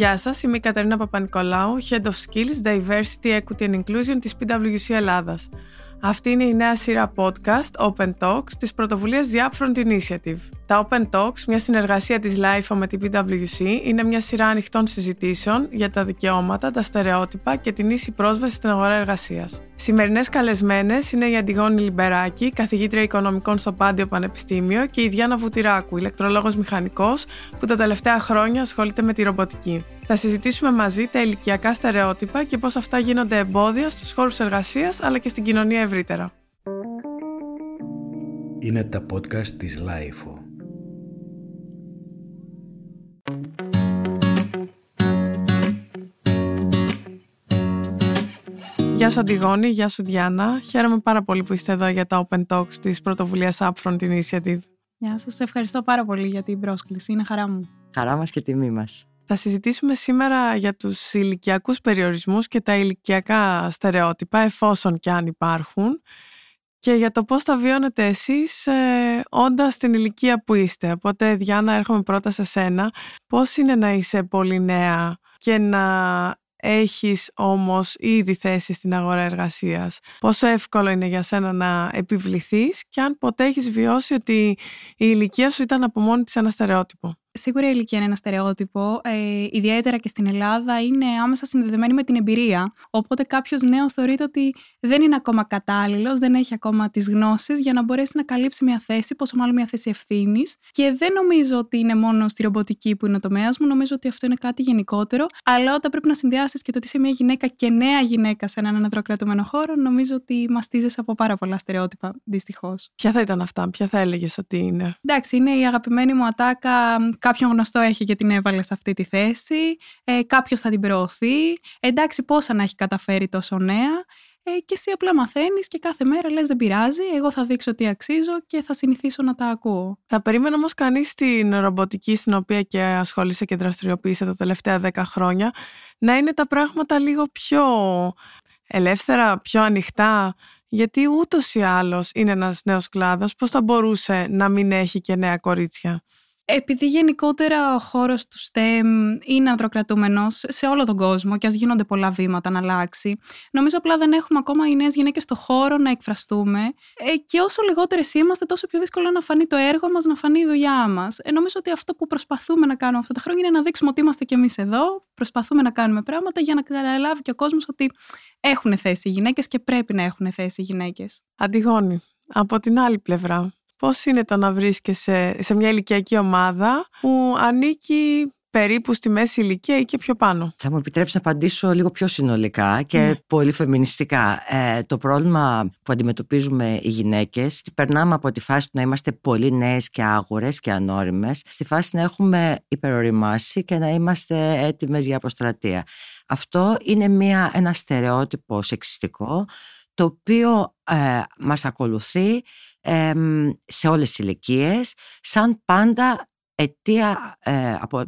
Γεια σας, είμαι η Καταρίνα Παπα-Νικολάου, Head of Skills, Diversity, Equity and Inclusion της PwC Ελλάδας. Αυτή είναι η νέα σειρά podcast Open Talks της πρωτοβουλίας The Upfront Initiative. Τα Open Talks, μια συνεργασία της LIFO με την PwC, είναι μια σειρά ανοιχτών συζητήσεων για τα δικαιώματα, τα στερεότυπα και την ίση πρόσβαση στην αγορά εργασίας. Σημερινές καλεσμένες είναι η Αντιγόνη Λιμπεράκη, καθηγήτρια οικονομικών στο Πάντιο Πανεπιστήμιο και η Διάννα Βουτυράκου, ηλεκτρολόγος μηχανικός που τα τελευταία χρόνια ασχολείται με τη ρομποτική. Θα συζητήσουμε μαζί τα ηλικιακά στερεότυπα και πώς αυτά γίνονται εμπόδια στους χώρους εργασίας αλλά και στην κοινωνία ευρύτερα. Είναι τα podcast της LIFO. Γεια σου Αντιγόνη, γεια σου Διάννα. Χαίρομαι πάρα πολύ που είστε εδώ για τα Open Talks της πρωτοβουλίας Upfront Initiative. Γεια σας, ευχαριστώ πάρα πολύ για την πρόσκληση, είναι χαρά μου. Χαρά μας και τιμή μας. Θα συζητήσουμε σήμερα για τους ηλικιακούς περιορισμούς και τα ηλικιακά στερεότυπα, εφόσον και αν υπάρχουν, και για το πώς τα βιώνετε εσείς ε, όντας στην ηλικία που είστε. Οπότε, Διάννα, έρχομαι πρώτα σε σένα. Πώς είναι να είσαι πολύ νέα και να έχεις όμως ήδη θέση στην αγορά εργασίας. Πόσο εύκολο είναι για σένα να επιβληθείς και αν ποτέ έχεις βιώσει ότι η ηλικία σου ήταν από μόνη της ένα στερεότυπο; Σίγουρα η ηλικία είναι ένα στερεότυπο. Ε, ιδιαίτερα και στην Ελλάδα είναι άμεσα συνδεδεμένη με την εμπειρία. Οπότε κάποιος νέος θεωρείται ότι δεν είναι ακόμα κατάλληλος, δεν έχει ακόμα τις γνώσεις για να μπορέσει να καλύψει μια θέση, πόσο μάλλον μια θέση ευθύνης. Και δεν νομίζω ότι είναι μόνο στη ρομποτική που είναι ο τομέας μου, νομίζω ότι αυτό είναι κάτι γενικότερο. Αλλά όταν πρέπει να συνδυάσεις και το ότι είσαι μια γυναίκα και νέα γυναίκα σε έναν αναδροκρατούμενο χώρο, νομίζω ότι μαστίζεσαι από πάρα πολλά στερεότυπα, δυστυχώς. Ποια θα ήταν αυτά, ποια θα έλεγες ότι είναι; Εντάξει, είναι η αγαπημένη μου ατάκα κάποιον γνωστό έχει και την έβαλε σε αυτή τη θέση, ε, κάποιος θα την προωθεί, εντάξει πόσα να έχει καταφέρει τόσο νέα ε, και εσύ απλά μαθαίνεις και κάθε μέρα λες δεν πειράζει, εγώ θα δείξω τι αξίζω και θα συνηθίσω να τα ακούω. Θα περίμενα όμως κανείς την ρομποτική στην οποία και ασχολείσαι και δραστηριοποιείσαι τα τελευταία δέκα χρόνια να είναι τα πράγματα λίγο πιο ελεύθερα, πιο ανοιχτά, γιατί ούτως ή άλλως είναι ένας νέος κλάδος, πώς θα μπορούσε να μην έχει και νέα κορίτσια; Επειδή γενικότερα ο χώρος του STEM είναι ανδροκρατούμενος σε όλο τον κόσμο και ας γίνονται πολλά βήματα να αλλάξει, νομίζω απλά δεν έχουμε ακόμα οι νέες γυναίκες στο χώρο να εκφραστούμε. Ε, και όσο λιγότερες είμαστε, τόσο πιο δύσκολο να φανεί το έργο μας, να φανεί η δουλειά μας. Ε, νομίζω ότι αυτό που προσπαθούμε να κάνουμε αυτά τα χρόνια είναι να δείξουμε ότι είμαστε κι εμείς εδώ, προσπαθούμε να κάνουμε πράγματα για να καταλάβει και ο κόσμος ότι έχουν θέση οι γυναίκες και πρέπει να έχουν θέση οι γυναίκες. Αντιγόνη, από την άλλη πλευρά, Πώς είναι το να βρίσκεσαι σε μια ηλικιακή ομάδα που ανήκει περίπου στη μέση ηλικία ή και πιο πάνω; Θα μου επιτρέψεις να απαντήσω λίγο πιο συνολικά και ναι. πολύ φεμινιστικά. Ε, το πρόβλημα που αντιμετωπίζουμε οι γυναίκες περνάμε από τη φάση του να είμαστε πολύ νέες και άγορες και ανώριμες στη φάση να έχουμε υπεροριμάσει και να είμαστε έτοιμες για αποστρατεία. Αυτό είναι μια, ένα στερεότυπο σεξιστικό το οποίο ε, μας ακολουθεί σε όλες τις ηλικίες, σαν πάντα αιτία ε, από,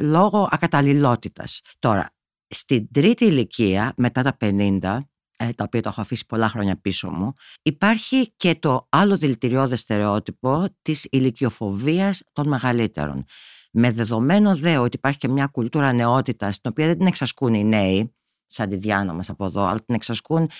λόγω ακαταλληλότητας. Τώρα, στην τρίτη ηλικία, μετά τα 50, ε, τα οποία το έχω αφήσει πολλά χρόνια πίσω μου, υπάρχει και το άλλο δηλητηριώδες στερεότυπο της ηλικιοφοβίας των μεγαλύτερων. Με δεδομένο δε ότι υπάρχει και μια κουλτούρα νεότητας, την οποία δεν την εξασκούν οι νέοι, σαν τη Διάνα μας από εδώ, αλλά την εξασκούν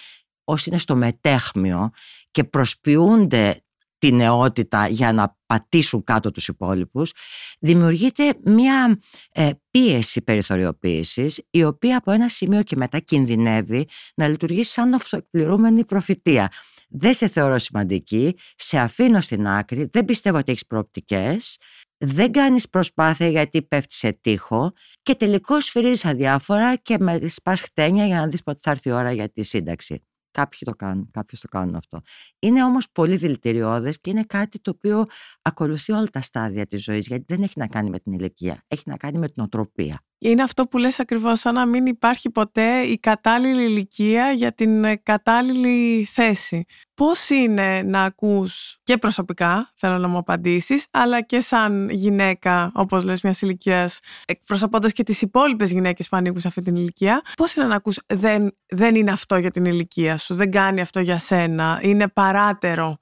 όσοι είναι στο μετέχμιο και προσποιούνται τη νεότητα για να πατήσουν κάτω τους υπόλοιπους, δημιουργείται μια ε, πίεση περιθωριοποίησης η οποία από ένα σημείο και μετά κινδυνεύει να λειτουργήσει σαν αυτοεκπληρούμενη προφητεία. Δεν σε θεωρώ σημαντική, σε αφήνω στην άκρη, δεν πιστεύω ότι έχεις προοπτικές, δεν κάνεις προσπάθεια γιατί πέφτεις σε τείχο και τελικώς σφυρίζεις αδιάφορα και με σπάς χτένια για να δεις πότε θα έρθει η ώρα για τη σύνταξη. Κάποιοι το κάνουν, κάποιοι το κάνουν αυτό. Είναι όμως πολύ δηλητηριώδες και είναι κάτι το οποίο ακολουθεί όλα τα στάδια της ζωής γιατί δεν έχει να κάνει με την ηλικία, έχει να κάνει με την οτροπία. Είναι αυτό που λες ακριβώς, σαν να μην υπάρχει ποτέ η κατάλληλη ηλικία για την ε, κατάλληλη θέση. Πώς είναι να ακούς και προσωπικά, θέλω να μου απαντήσεις, αλλά και σαν γυναίκα, όπως λες, μιας ηλικίας, εκπροσωπώντας και τις υπόλοιπες γυναίκες που ανήκουν σε αυτή την ηλικία, πώς είναι να ακούς δεν, δεν είναι αυτό για την ηλικία σου, δεν κάνει αυτό για σένα, είναι παράτερο.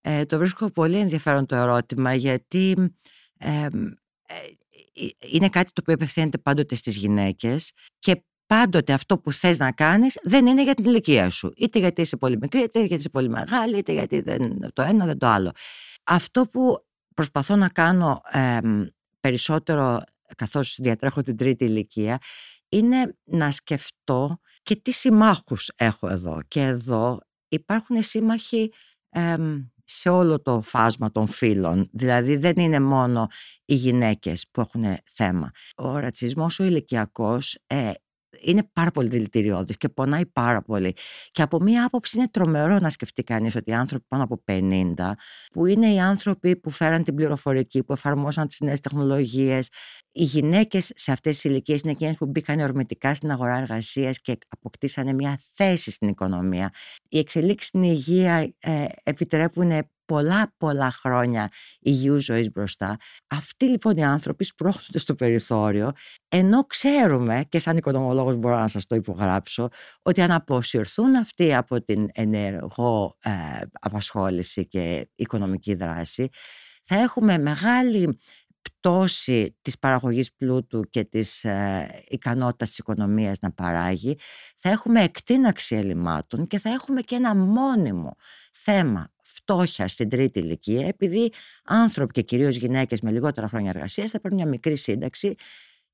Ε, το βρίσκω πολύ ενδιαφέρον το ερώτημα, γιατί... Ε, είναι κάτι το οποίο απευθύνεται πάντοτε στις γυναίκες και πάντοτε αυτό που θες να κάνεις δεν είναι για την ηλικία σου. Είτε γιατί είσαι πολύ μικρή, είτε γιατί είσαι πολύ μεγάλη, είτε γιατί δεν το ένα δεν το άλλο. Αυτό που προσπαθώ να κάνω περισσότερο καθώς διατρέχω την τρίτη ηλικία είναι να σκεφτώ και τι συμμάχους έχω εδώ. Και εδώ υπάρχουν σύμμαχοι σε όλο το φάσμα των φίλων. Δηλαδή δεν είναι μόνο οι γυναίκες που έχουν θέμα. Ο ρατσισμός ο ηλικιακός ε, είναι πάρα πολύ δηλητηριώδης και πονάει πάρα πολύ. Και από μία άποψη είναι τρομερό να σκεφτεί κανείς ότι οι άνθρωποι πάνω από 50, που είναι οι άνθρωποι που φέραν την πληροφορική, που εφαρμόσαν τις νέες τεχνολογίες, οι γυναίκες σε αυτές τις ηλικίες είναι εκείνες που μπήκαν ορμητικά στην αγορά εργασίας και αποκτήσανε μια θέση στην οικονομία. Οι εξελίξεις στην υγεία ε, επιτρέπουν πολλά πολλά χρόνια υγιούς ζωής μπροστά. Αυτοί λοιπόν οι άνθρωποι σπρώχνονται στο περιθώριο, ενώ ξέρουμε, και σαν οικονομολόγος μπορώ να σας το υπογράψω, ότι αν αποσυρθούν αυτοί από την ενεργό ε, απασχόληση και οικονομική δράση, θα έχουμε μεγάλη πτώση της παραγωγής πλούτου και της ε, ικανότητας της οικονομίας να παράγει, θα έχουμε εκτείναξη ελλημάτων και θα έχουμε και ένα μόνιμο θέμα φτώχεια στην τρίτη ηλικία, επειδή άνθρωποι και κυρίως γυναίκες με λιγότερα χρόνια εργασίας θα παίρνουν μια μικρή σύνταξη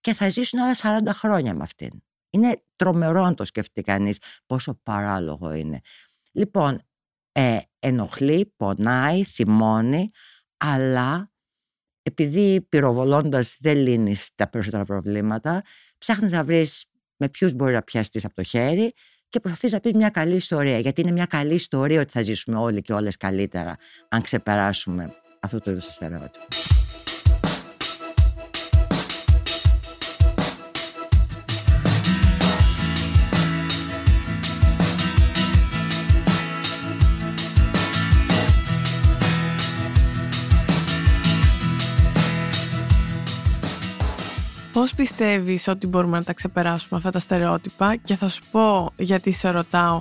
και θα ζήσουν άλλα 40 χρόνια με αυτήν. Είναι τρομερό αν το σκεφτεί κανείς πόσο παράλογο είναι. Λοιπόν, ε, ενοχλεί, πονάει, θυμώνει, αλλά επειδή πυροβολώντας δεν λύνεις τα περισσότερα προβλήματα, ψάχνεις να βρεις με ποιους μπορεί να πιαστεί από το χέρι και προσπαθείς να πεις μια καλή ιστορία. Γιατί είναι μια καλή ιστορία ότι θα ζήσουμε όλοι και όλες καλύτερα, αν ξεπεράσουμε αυτό το είδος στερεότυπο. Πώς πιστεύεις ότι μπορούμε να τα ξεπεράσουμε αυτά τα στερεότυπα; Και θα σου πω γιατί σε ρωτάω.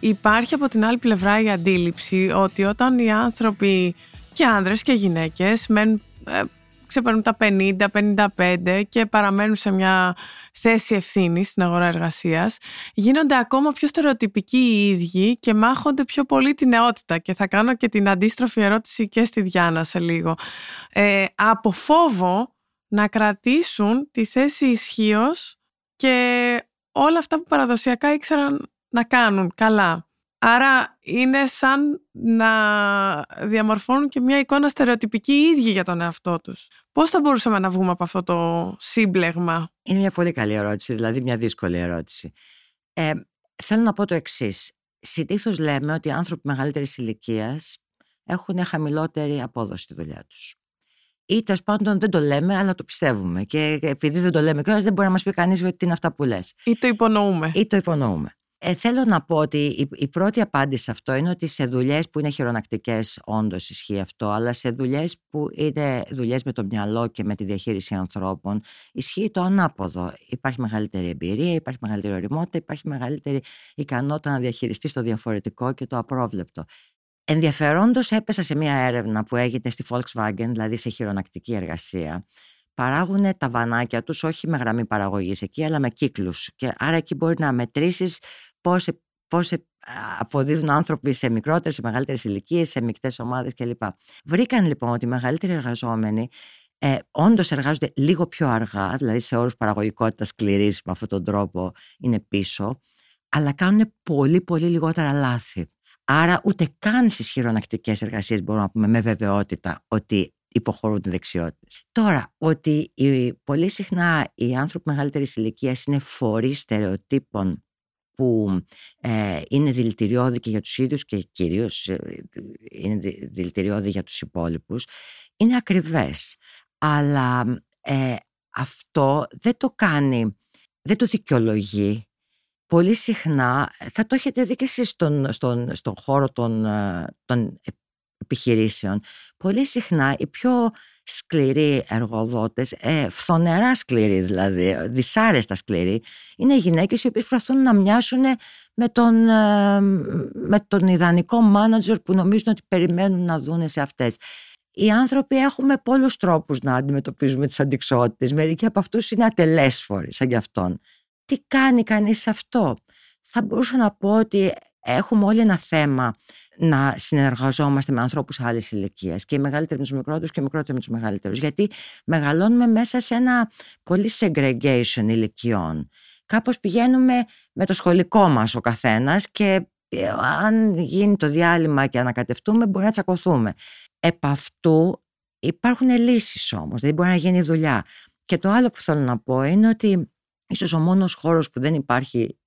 Υπάρχει από την άλλη πλευρά η αντίληψη ότι όταν οι άνθρωποι και άνδρες και γυναίκες μένουν, ε, ξεπερνούν τα 50-55 και παραμένουν σε μια θέση ευθύνης στην αγορά εργασίας, γίνονται ακόμα πιο στερεοτυπικοί οι ίδιοι και μάχονται πιο πολύ τη νεότητα. Και θα κάνω και την αντίστροφη ερώτηση και στη Διάνα σε λίγο. Ε, από φόβο να κρατήσουν τη θέση ισχύως και όλα αυτά που παραδοσιακά ήξεραν να κάνουν καλά. Άρα είναι σαν να διαμορφώνουν και μια εικόνα στερεοτυπική οι ίδιοι για τον εαυτό τους. Πώς θα μπορούσαμε να βγούμε από αυτό το σύμπλεγμα; Είναι μια πολύ καλή ερώτηση, δηλαδή μια δύσκολη ερώτηση. Ε, θέλω να πω το εξής. Συνήθως λέμε ότι οι άνθρωποι μεγαλύτερης ηλικίας έχουν χαμηλότερη απόδοση στη δουλειά τους ή τέλος πάντων δεν το λέμε, αλλά το πιστεύουμε. Και επειδή δεν το λέμε κιόλας, δεν μπορεί να μας πει κανείς ότι είναι αυτά που λες. Ή το υπονοούμε. Ή το υπονοούμε. Ε, θέλω να πω ότι η, η πρώτη απάντηση σε αυτό είναι ότι σε δουλειές που είναι χειρονακτικές, όντως ισχύει αυτό, αλλά σε δουλειές που είναι δουλειές με το μυαλό και με τη διαχείριση ανθρώπων, ισχύει το ανάποδο. Υπάρχει μεγαλύτερη εμπειρία, υπάρχει μεγαλύτερη οριμότητα, υπάρχει μεγαλύτερη ικανότητα να διαχειριστείς το διαφορετικό και το απρόβλεπτο. Ενδιαφερόντως έπεσα σε μια έρευνα που έγινε στη Volkswagen, δηλαδή σε χειρονακτική εργασία. Παράγουν τα βανάκια τους όχι με γραμμή παραγωγής εκεί, αλλά με κύκλους. Και άρα εκεί μπορεί να μετρήσεις πώς, πώς αποδίδουν άνθρωποι σε μικρότερες, σε μεγαλύτερες ηλικίες, σε μεικτές ομάδες κλπ. Βρήκαν λοιπόν ότι οι μεγαλύτεροι εργαζόμενοι ε, όντως εργάζονται λίγο πιο αργά, δηλαδή σε όρους παραγωγικότητας σκληρής με αυτόν τον τρόπο είναι πίσω, αλλά κάνουν πολύ πολύ λιγότερα λάθη. Άρα ούτε καν στις χειρονακτικές εργασίες μπορούμε να πούμε με βεβαιότητα ότι υποχωρούν οι δεξιότητες. Τώρα, ότι πολύ συχνά οι άνθρωποι μεγαλύτερης ηλικίας είναι φορείς στερεοτύπων που ε, είναι δηλητηριώδη και για τους ίδιους και κυρίως ε, είναι δηλητηριώδη για τους υπόλοιπους, είναι ακριβές. Αλλά ε, αυτό δεν το κάνει, δεν το δικαιολογεί πολύ συχνά θα το έχετε δει και εσείς στον, στον, στον χώρο των, ε, των επιχειρήσεων. Πολύ συχνά οι πιο σκληροί εργοδότες, ε, φθονερά σκληροί δηλαδή, δυσάρεστα σκληροί, είναι οι γυναίκες οι οποίες προσπαθούν να μοιάσουν με τον, ε, με τον ιδανικό μάνατζερ που νομίζουν ότι περιμένουν να δουν σε αυτές. οι άνθρωποι έχουμε πολλούς τρόπους να αντιμετωπίζουμε τις αντικσότητες. Μερικοί από αυτούς είναι ατελέσφοροι σαν κι αυτόν. Τι κάνει κανείς αυτό. Θα μπορούσα να πω ότι έχουμε όλοι ένα θέμα να συνεργαζόμαστε με ανθρώπους άλλης ηλικίας και οι μεγαλύτεροι με τους μικρότερους και οι μικρότεροι με τους μεγαλύτερους γιατί μεγαλώνουμε μέσα σε ένα πολύ segregation ηλικιών. Κάπως πηγαίνουμε με το σχολικό μας ο καθένας και ε, αν γίνει το διάλειμμα και ανακατευτούμε μπορεί να τσακωθούμε. Επ' αυτού υπάρχουν λύσεις όμως, δεν μπορεί να γίνει δουλειά. Και το άλλο που θέλω να πω είναι ότι ίσως ο μόνος χώρος που δεν υπάρχει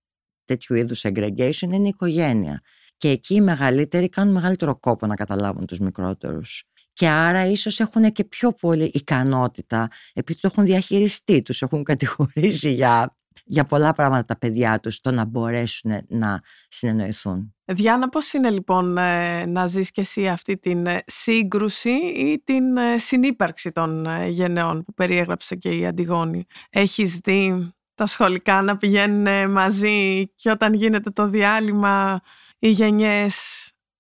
τέτοιου είδους segregation είναι η οικογένεια. Και εκεί οι μεγαλύτεροι κάνουν μεγαλύτερο κόπο να καταλάβουν τους μικρότερους. Και άρα ίσως έχουν και πιο πολύ ικανότητα, επειδή το έχουν διαχειριστεί, τους έχουν κατηγορήσει για για πολλά πράγματα τα παιδιά τους το να μπορέσουν να συνεννοηθούν. Διάννα, πώς είναι λοιπόν ε, να ζεις και εσύ αυτή την ε, σύγκρουση ή την ε, συνύπαρξη των γενεών που περιέγραψε και η Αντιγόνη; Έχεις δει τα σχολικά να πηγαίνουν μαζί και όταν γίνεται το διάλειμμα οι γενιές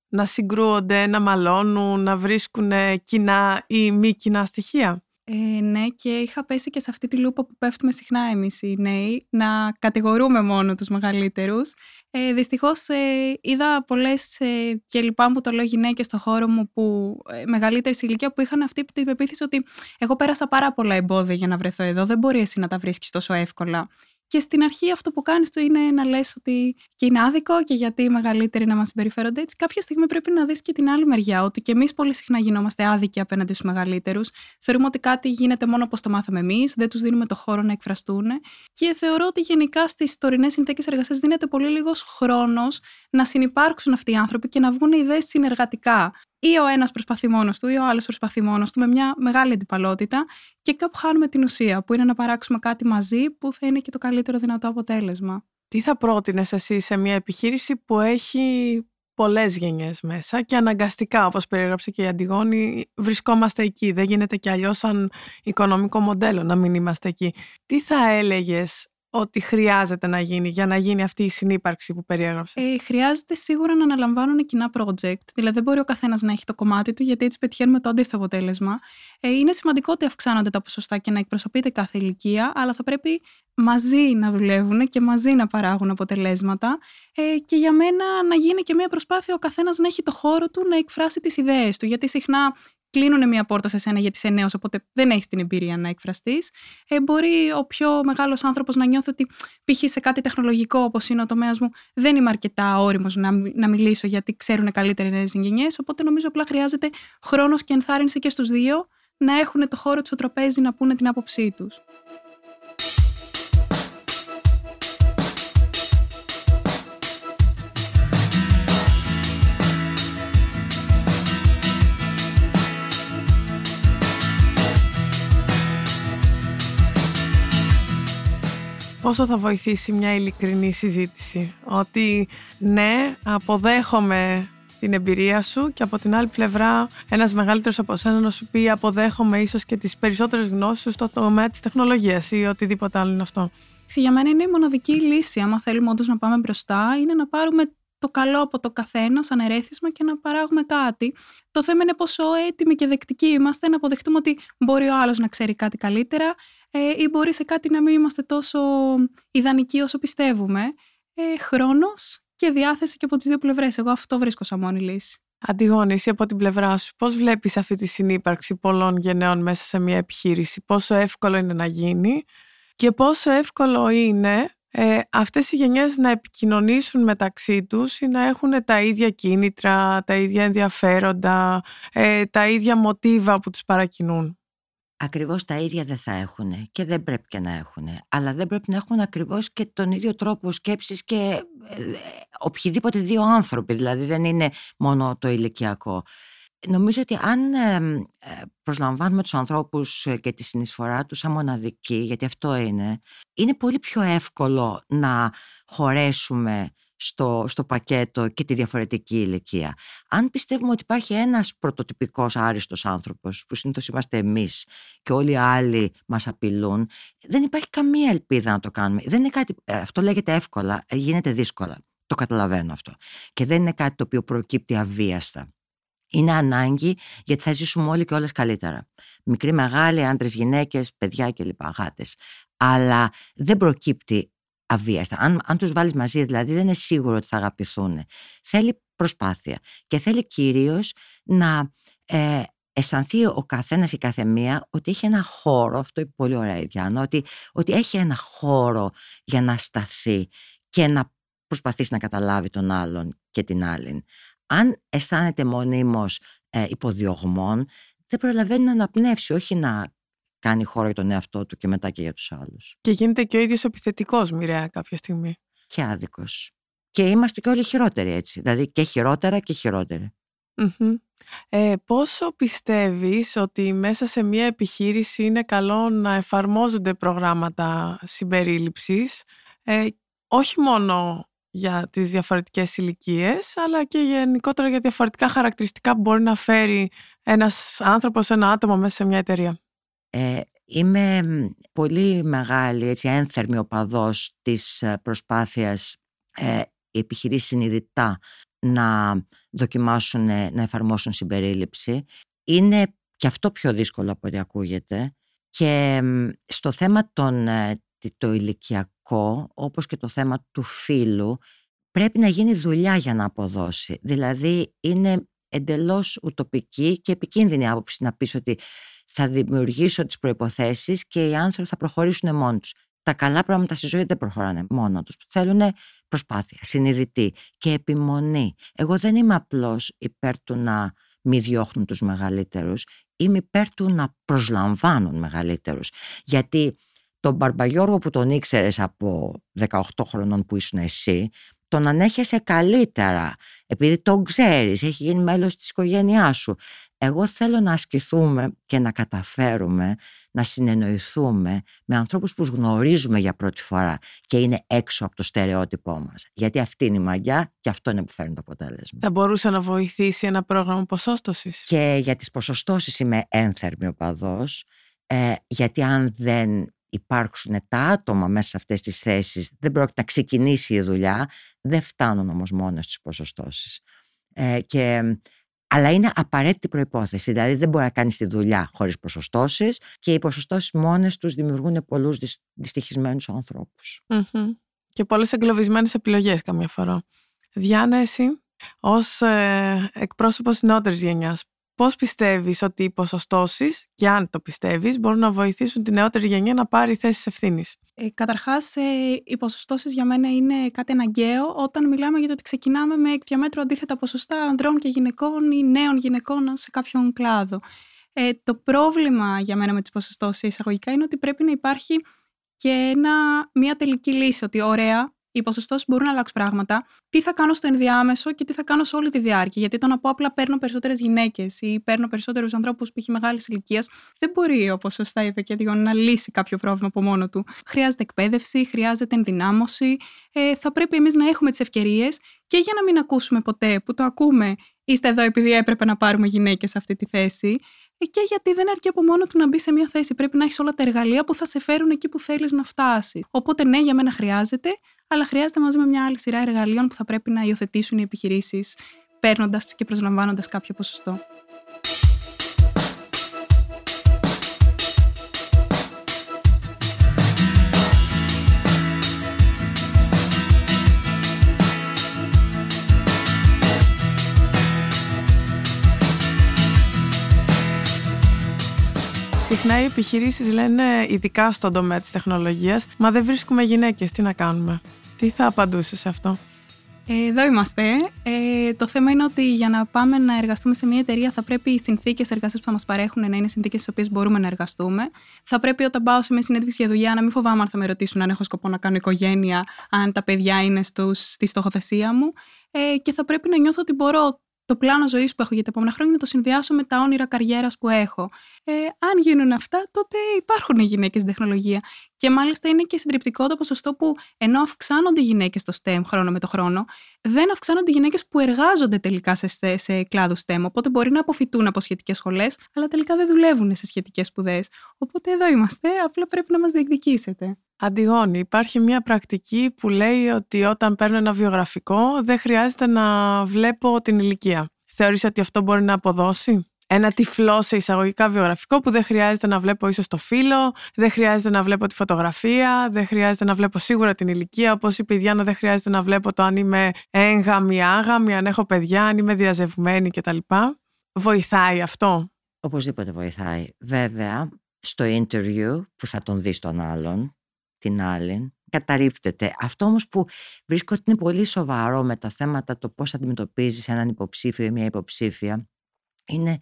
να συγκρούονται, να μαλώνουν, να βρίσκουν κοινά ή μη κοινά στοιχεία. Ε, ναι, και είχα πέσει και σε αυτή τη λούπα που πέφτουμε συχνά εμείς οι νέοι, να κατηγορούμε μόνο τους μεγαλύτερους. Ε, δυστυχώς ε, είδα πολλές ε, και λυπάμαι που το λέω γυναίκες στο χώρο μου που ε, μεγαλύτερης ηλικία που είχαν αυτή την πεποίθηση ότι εγώ πέρασα πάρα πολλά εμπόδια για να βρεθώ εδώ, δεν μπορεί εσύ να τα βρίσκεις τόσο εύκολα. Και στην αρχή αυτό που κάνεις του είναι να λες ότι και είναι άδικο και γιατί οι μεγαλύτεροι να μας συμπεριφέρονται έτσι. Κάποια στιγμή πρέπει να δεις και την άλλη μεριά, ότι και εμείς πολύ συχνά γινόμαστε άδικοι απέναντι στους μεγαλύτερους. Θεωρούμε ότι κάτι γίνεται μόνο όπως το μάθαμε εμείς, δεν τους δίνουμε το χώρο να εκφραστούν. Και θεωρώ ότι γενικά στις τωρινές συνθήκες εργασίας δίνεται πολύ λίγος χρόνος να συνεπάρξουν αυτοί οι άνθρωποι και να βγουν ιδέες συνεργατικά ή ο ένας προσπαθεί μόνος του ή ο άλλος προσπαθεί μόνος του με μια μεγάλη αντιπαλότητα και κάπου χάνουμε την ουσία που είναι να παράξουμε κάτι μαζί που θα είναι και το καλύτερο δυνατό αποτέλεσμα. Τι θα πρότεινες εσύ σε μια επιχείρηση που έχει πολλές γενιές μέσα και αναγκαστικά, όπως περιέγραψε και η Αντιγόνη, βρισκόμαστε εκεί. Δεν γίνεται κι αλλιώς σαν οικονομικό μοντέλο να μην είμαστε εκεί. Τι θα έλεγες ότι χρειάζεται να γίνει για να γίνει αυτή η συνύπαρξη που περιέγραψες. Ε, χρειάζεται σίγουρα να αναλαμβάνουν κοινά project. Δηλαδή, δεν μπορεί ο καθένας να έχει το κομμάτι του, γιατί έτσι πετυχαίνουμε το αντίθετο αποτέλεσμα. Ε, είναι σημαντικό ότι αυξάνονται τα ποσοστά και να εκπροσωπείται κάθε ηλικία, αλλά θα πρέπει μαζί να δουλεύουν και μαζί να παράγουν αποτελέσματα. Ε, και για μένα να γίνει και μια προσπάθεια ο καθένας να έχει το χώρο του να εκφράσει τις ιδέες του. Γιατί συχνά κλείνουν μια πόρτα σε σένα γιατί είσαι νέος, οπότε δεν έχεις την εμπειρία να εκφραστείς. Ε, μπορεί ο πιο μεγάλος άνθρωπος να νιώθει ότι π.χ. σε κάτι τεχνολογικό όπως είναι ο τομέας μου, δεν είμαι αρκετά όριμος να, να μιλήσω γιατί ξέρουν καλύτερα οι νέες γενιές. Οπότε νομίζω απλά χρειάζεται χρόνος και ενθάρρυνση και στους δύο να έχουν το χώρο τους στο τραπέζι να πούνε την άποψή τους. Πόσο θα βοηθήσει μια ειλικρινή συζήτηση; Ότι ναι, αποδέχομαι την εμπειρία σου και από την άλλη πλευρά ένας μεγαλύτερος από σένα να σου πει αποδέχομαι ίσως και τις περισσότερες γνώσεις στο τομέα της τεχνολογίας ή οτιδήποτε άλλο είναι αυτό. Για μένα είναι η μοναδική λύση, άμα θέλουμε όντως να πάμε μπροστά, είναι να πάρουμε το καλό από το καθένα σαν ερέθισμα και να παράγουμε κάτι. Το θέμα είναι πόσο έτοιμοι και δεκτικοί είμαστε να αποδεχτούμε ότι μπορεί ο άλλος να ξέρει κάτι καλύτερα ε, ή μπορεί σε κάτι να μην είμαστε τόσο ιδανικοί όσο πιστεύουμε. Ε, χρόνος και διάθεση και από τις δύο πλευρές. Εγώ αυτό βρίσκω σαν μόνη λύση. Αντιγόνη, εσύ από την πλευρά σου, πώς βλέπεις αυτή τη συνύπαρξη πολλών γενναίων μέσα σε μια επιχείρηση, πόσο εύκολο είναι να γίνει και πόσο εύκολο είναι ε, αυτές οι γενιές να επικοινωνήσουν μεταξύ τους ή να έχουν τα ίδια κίνητρα, τα ίδια ενδιαφέροντα, ε, τα ίδια μοτίβα που τους παρακινούν; Ακριβώς τα ίδια δεν θα έχουν και δεν πρέπει και να έχουν. Αλλά δεν πρέπει να έχουν ακριβώς και τον ίδιο τρόπο σκέψης και ε, οποιοδήποτε δύο άνθρωποι. Δηλαδή δεν είναι μόνο το ηλικιακό. Νομίζω ότι αν ε, προσλαμβάνουμε τους ανθρώπους ε, και τη συνεισφορά τους σαν μοναδική, γιατί αυτό είναι, είναι πολύ πιο εύκολο να χωρέσουμε στο, στο πακέτο και τη διαφορετική ηλικία. Αν πιστεύουμε ότι υπάρχει ένας πρωτοτυπικός άριστος άνθρωπος, που συνήθως είμαστε εμείς και όλοι οι άλλοι μας απειλούν, δεν υπάρχει καμία ελπίδα να το κάνουμε. Δεν είναι κάτι, ε, αυτό λέγεται εύκολα, γίνεται δύσκολα. Το καταλαβαίνω αυτό. Και δεν είναι κάτι το οποίο προκύπτει αβίαστα. Είναι ανάγκη γιατί θα ζήσουμε όλοι και όλες καλύτερα. Μικροί, μεγάλοι, άντρες, γυναίκες, παιδιά κλπ. Γάτες. Αλλά δεν προκύπτει αβίαστα. Αν, αν τους βάλεις μαζί δηλαδή δεν είναι σίγουρο ότι θα αγαπηθούν. Θέλει προσπάθεια και θέλει κυρίως να ε, αισθανθεί ο καθένας ή κάθε μία ότι έχει ένα χώρο, αυτό είναι πολύ ωραία η Διάννα, ότι, ότι έχει ένα χώρο για να σταθεί και να προσπαθήσει να καταλάβει τον άλλον και την άλλη. Αν αισθάνεται μονίμως ε, υποδιωγμών, δεν προλαβαίνει να αναπνεύσει, όχι να κάνει χώρο για τον εαυτό του και μετά και για τους άλλους. Και γίνεται και ο ίδιος επιθετικός μοιραία κάποια στιγμή. Και άδικος. Και είμαστε και όλοι χειρότεροι έτσι. Δηλαδή και χειρότερα και χειρότεροι. Ε, πόσο πιστεύεις ότι μέσα σε μια επιχείρηση είναι καλό να εφαρμόζονται προγράμματα συμπερίληψης, ε, όχι μόνο για τις διαφορετικές ηλικίες, αλλά και γενικότερα για διαφορετικά χαρακτηριστικά που μπορεί να φέρει ένας άνθρωπος, ένα άτομο μέσα σε μια εταιρεία; Ε, είμαι πολύ μεγάλη, έτσι, ένθερμη οπαδός της ε, προσπάθειας ε, οι επιχειρήσεις συνειδητά να δοκιμάσουν, ε, να εφαρμόσουν συμπερίληψη. Είναι και αυτό πιο δύσκολο από ό,τι ακούγεται. Και στο θέμα των, ε, το ηλικιακό, όπως και το θέμα του φίλου, πρέπει να γίνει δουλειά για να αποδώσει. Δηλαδή είναι εντελώς ουτοπική και επικίνδυνη άποψη να πεις ότι θα δημιουργήσω τις προϋποθέσεις και οι άνθρωποι θα προχωρήσουν μόνοι τους τα καλά πράγματα στη ζωή δεν προχωράνε μόνο τους. Θέλουν προσπάθεια, συνειδητή και επιμονή. Εγώ δεν είμαι απλώς υπέρ του να μη διώχνουν τους μεγαλύτερους, είμαι υπέρ του να προσλαμβάνουν μεγαλύτερους. Γιατί τον Μπαρμπαγιώργο που τον ήξερες από 18 χρονών που ήσουν εσύ, τον ανέχεσαι καλύτερα, επειδή τον ξέρεις, έχει γίνει μέλος της οικογένειάς σου. Εγώ θέλω να ασκηθούμε και να καταφέρουμε να συνεννοηθούμε με ανθρώπους που γνωρίζουμε για πρώτη φορά και είναι έξω από το στερεότυπό μας. Γιατί αυτή είναι η μαγιά και αυτό είναι που φέρνει το αποτέλεσμα. Θα μπορούσε να βοηθήσει ένα πρόγραμμα ποσόστοσης; Και για τις ποσοστώσεις είμαι ένθερμη οπαδός, ε, γιατί αν δεν υπάρξουν τα άτομα μέσα σε αυτές τις θέσεις, δεν πρόκειται να ξεκινήσει η δουλειά, δεν φτάνουν όμως μόνο στις ποσοστώσεις. Ε, και αλλά είναι απαραίτητη προπόθεση. Δηλαδή δεν μπορεί να κάνεις τη δουλειά χωρίς ποσοστώσεις και οι ποσοστώσεις μόνες τους δημιουργούν πολλούς δυστυχισμένους ανθρώπους. Και πολλές εγκλωβισμένες επιλογές καμιά φορά. Διάννα, εσύ, ως ε, εκπρόσωπος νεότερης γενιάς, Πώς πιστεύεις ότι οι ποσοστώσεις, και αν το πιστεύεις, μπορούν να βοηθήσουν τη νεότερη γενιά να πάρει θέσεις ευθύνης; Ε, Καταρχάς, ε, οι ποσοστώσεις για μένα είναι κάτι αναγκαίο όταν μιλάμε για το ότι ξεκινάμε με εκ διαμέτρου αντίθετα ποσοστά ανδρών και γυναικών ή νέων γυναικών σε κάποιον κλάδο. Ε, το πρόβλημα για μένα με τις ποσοστώσεις εισαγωγικά είναι ότι πρέπει να υπάρχει και ένα, μια τελική λύση. Ότι ωραία, οι ποσοστώσει μπορούν να αλλάξουν πράγματα. Τι θα κάνω στο ενδιάμεσο και τι θα κάνω σε όλη τη διάρκεια. Γιατί το να πω απλά παίρνω περισσότερες γυναίκες ή παίρνω περισσότερους ανθρώπους που έχει μεγάλης ηλικίας, δεν μπορεί, όπως σωστά είπε και Αντιγόνη, να λύσει κάποιο πρόβλημα από μόνο του. Χρειάζεται εκπαίδευση, χρειάζεται ενδυνάμωση. Ε, θα πρέπει εμείς να έχουμε τις ευκαιρίες και για να μην ακούσουμε ποτέ που το ακούμε. Είστε εδώ επειδή έπρεπε να πάρουμε γυναίκες σε αυτή τη θέση. Ε, και γιατί δεν αρκεί από μόνο του να μπει σε μια θέση. Πρέπει να έχεις όλα τα εργαλεία που θα σε φέρουν εκεί που θέλεις να φτάσεις. Οπότε, ναι, για μένα χρειάζεται, αλλά χρειάζεται μαζί με μια άλλη σειρά εργαλείων που θα πρέπει να υιοθετήσουν οι επιχειρήσεις, παίρνοντας και προσλαμβάνοντας κάποιο ποσοστό. Συχνά οι επιχειρήσεις λένε, ειδικά στον τομέα της τεχνολογίας, Μα δεν βρίσκουμε γυναίκες, τι να κάνουμε. Τι θα απαντούσες σε αυτό; Ε, εδώ είμαστε. Ε, το θέμα είναι ότι για να πάμε να εργαστούμε σε μια εταιρεία θα πρέπει οι συνθήκες εργασίας που θα μας παρέχουν να είναι συνθήκες στις οποίες μπορούμε να εργαστούμε. Θα πρέπει όταν πάω σε μια συνέντευξη για δουλειά να μην φοβάμαι αν θα με ρωτήσουν αν έχω σκοπό να κάνω οικογένεια, αν τα παιδιά είναι στους, στη στοχοθεσία μου. Ε, και θα πρέπει να νιώθω ότι μπορώ το πλάνο ζωής που έχω για τα επόμενα χρόνια να το συνδυάσω με τα όνειρα καριέρας που έχω. Ε, αν γίνουν αυτά, τότε υπάρχουν οι γυναίκες στην τεχνολογία. Και μάλιστα είναι και συντριπτικό το ποσοστό που ενώ αυξάνονται οι γυναίκες στο STEM χρόνο με το χρόνο, δεν αυξάνονται οι γυναίκες που εργάζονται τελικά σε, σε κλάδους STEM. Οπότε μπορεί να αποφυτούν από σχετικές σχολές, αλλά τελικά δεν δουλεύουν σε σχετικές σπουδές. Οπότε εδώ είμαστε, απλά πρέπει να μας διεκδικήσετε. Αντιγόνη, υπάρχει μια πρακτική που λέει ότι όταν παίρνω ένα βιογραφικό δεν χρειάζεται να βλέπω την ηλικία. Θεωρείς ότι αυτό μπορεί να αποδώσει; Ένα τυφλό σε εισαγωγικά βιογραφικό που δεν χρειάζεται να βλέπω ίσως το φύλλο, δεν χρειάζεται να βλέπω τη φωτογραφία, δεν χρειάζεται να βλέπω σίγουρα την ηλικία, όπως είπε η Διάννα δεν χρειάζεται να βλέπω το αν είμαι έγγαμη, άγαμη, αν έχω παιδιά, αν είμαι διαζευμένη κτλ. Βοηθάει αυτό; Οπωσδήποτε βοηθάει. Βέβαια, στο interview που θα τον δεις τον άλλον, την άλλη, καταρρύπτεται. Αυτό όμως που βρίσκω ότι είναι πολύ σοβαρό με τα θέματα το πώς αντιμετωπίζεις έναν υποψήφιο ή μια υποψήφια είναι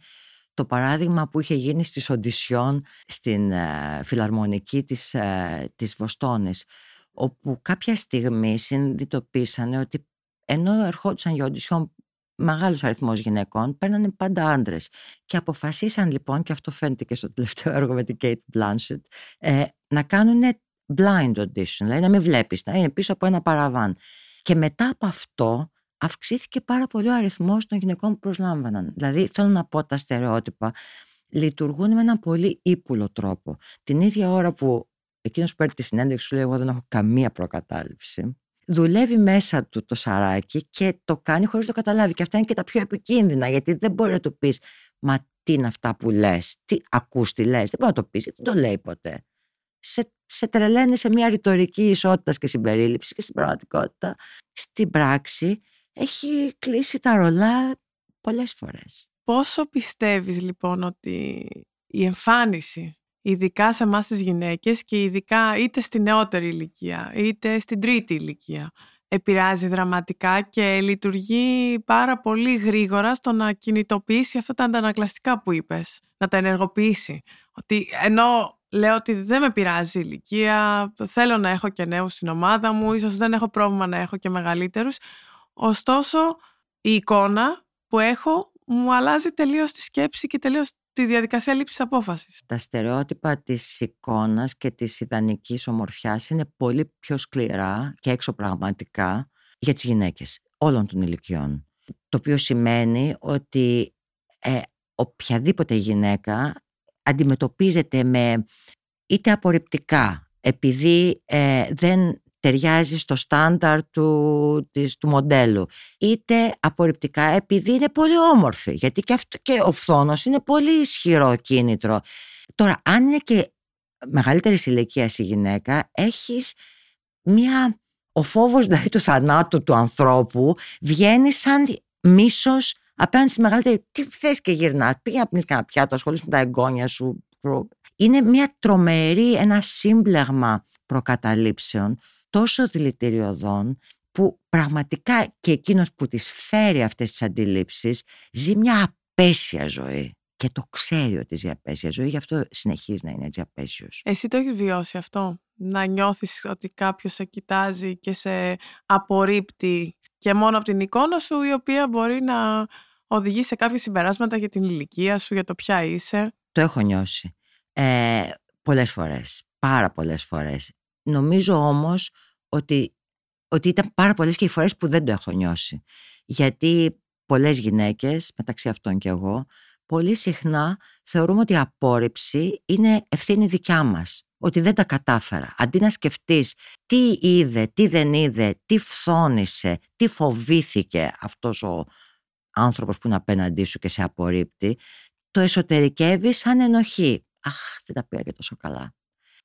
το παράδειγμα που είχε γίνει στις οντισιόν στην ε, φιλαρμονική της, ε, της Βοστόνης όπου κάποια στιγμή συνειδητοποίησαν ότι ενώ ερχόντουσαν για οντισιόν μεγάλος αριθμός γυναικών, παίρνανε πάντα άντρες. Και αποφασίσαν λοιπόν, και αυτό φαίνεται και στο τελευταίο έργο με την Kate Blanchett, ε, να κάνουν blind audition, δηλαδή να μην βλέπεις, να είναι πίσω από ένα παραβάν. Και μετά από αυτό αυξήθηκε πάρα πολύ ο αριθμός των γυναικών που προσλάμβαναν. Δηλαδή θέλω να πω τα στερεότυπα λειτουργούν με ένα πολύ ύπουλο τρόπο. Την ίδια ώρα που εκείνος που παίρνει τη συνέντευξη σου λέει εγώ δεν έχω καμία προκατάληψη δουλεύει μέσα του το σαράκι και το κάνει χωρίς το καταλάβει. Και αυτά είναι και τα πιο επικίνδυνα, γιατί δεν μπορεί να το πεις «Μα τι είναι αυτά που λες, τι ακούς τι λες». Δεν μπορεί να το πεις, γιατί δεν το λέει ποτέ. Σε, σε τρελαίνει σε μια ρητορική ισότητας και συμπερίληψης και στην πραγματικότητα. Στην πράξη έχει κλείσει τα ρολά πολλές φορές. Πόσο πιστεύεις λοιπόν ότι η εμφάνιση ειδικά σε εμάς τις γυναίκες και ειδικά είτε στη νεότερη ηλικία είτε στην τρίτη ηλικία επηρεάζει δραματικά και λειτουργεί πάρα πολύ γρήγορα στο να κινητοποιήσει αυτά τα αντανακλαστικά που είπες, να τα ενεργοποιήσει. Ότι ενώ λέω ότι δεν με πειράζει η ηλικία, θέλω να έχω και νέους στην ομάδα μου, ίσως δεν έχω πρόβλημα να έχω και μεγαλύτερους, ωστόσο η εικόνα που έχω μου αλλάζει τελείως τη σκέψη και τελείως τη διαδικασία λήψης απόφασης. Τα στερεότυπα της εικόνας και της ιδανικής ομορφιάς είναι πολύ πιο σκληρά και εξωπραγματικά για τις γυναίκες όλων των ηλικιών. Το οποίο σημαίνει ότι ε, οποιαδήποτε γυναίκα αντιμετωπίζεται με είτε απορριπτικά επειδή ε, δεν ταιριάζει στο στάνταρ του, της, του μοντέλου. Είτε απορριπτικά επειδή είναι πολύ όμορφη γιατί και, αυτό, και ο φθόνος είναι πολύ ισχυρό κίνητρο. Τώρα αν είναι και μεγαλύτερη ηλικία η γυναίκα έχεις μια ο φόβος δηλαδή του θανάτου του ανθρώπου βγαίνει σαν μίσος απέναντι στη μεγαλύτερη τι θες και γυρνάς πήγαινε να πίνεις κανένα πιάτο ασχολείσαι με τα εγγόνια σου είναι μια τρομερή ένα σύμπλεγμα προκαταλήψεων τόσο δηλητηριωδών που πραγματικά και εκείνος που τις φέρει αυτές τις αντιλήψεις ζει μια απέσια ζωή και το ξέρει ότι ζει απέσια ζωή, γι' αυτό συνεχίζει να είναι έτσι απέσιος. Εσύ το έχεις βιώσει αυτό, να νιώθεις ότι κάποιος σε κοιτάζει και σε απορρίπτει και μόνο από την εικόνα σου η οποία μπορεί να οδηγεί σε κάποια συμπεράσματα για την ηλικία σου, για το ποια είσαι; Το έχω νιώσει. Ε, πολλές φορές, πάρα πολλές φορές. Νομίζω όμως ότι, ότι ήταν πάρα πολλές και οι φορές που δεν το έχω νιώσει. Γιατί πολλές γυναίκες, μεταξύ αυτών και εγώ, πολύ συχνά θεωρούμε ότι η απόρριψη είναι ευθύνη δικιά μας. Ότι δεν τα κατάφερα. Αντί να σκεφτείς τι είδε, τι δεν είδε, τι φθόνησε, τι φοβήθηκε αυτός ο άνθρωπος που είναι απέναντί σου και σε απορρίπτει, το εσωτερικεύει σαν ενοχή. Αχ, δεν τα πήρα και τόσο καλά.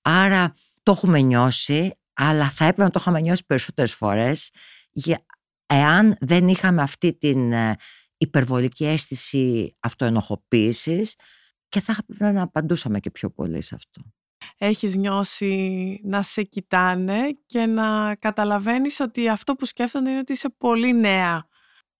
Άρα το έχουμε νιώσει, αλλά θα έπρεπε να το είχαμε νιώσει περισσότερες φορές εάν δεν είχαμε αυτή την ε, υπερβολική αίσθηση αυτοενοχοποίησης και θα έπρεπε να απαντούσαμε και πιο πολύ σε αυτό. Έχεις νιώσει να σε κοιτάνε και να καταλαβαίνεις ότι αυτό που σκέφτονται είναι ότι είσαι πολύ νέα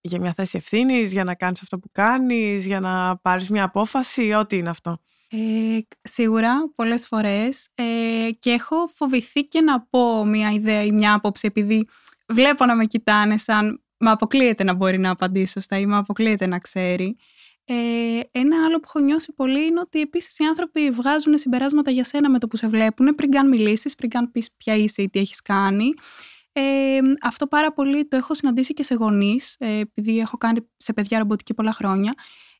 για μια θέση ευθύνης, για να κάνεις αυτό που κάνεις, για να πάρεις μια απόφαση, ό,τι είναι αυτό. Ε, σίγουρα, πολλές φορές ε, και έχω φοβηθεί και να πω μια ιδέα ή μια άποψη επειδή βλέπω να με κοιτάνε σαν μα αποκλείεται να μπορεί να απαντήσει σωστά ή μα αποκλείεται να ξέρει. Ε, ένα άλλο που έχω νιώσει πολύ είναι ότι επίσης οι άνθρωποι βγάζουν συμπεράσματα για σένα με το που σε βλέπουν πριν καν μιλήσεις, πριν καν πεις ποια είσαι ή τι έχεις κάνει. Ε, αυτό πάρα πολύ το έχω συναντήσει και σε γονείς, ε, επειδή έχω κάνει σε παιδιά ρομποτική πολλά χρόνια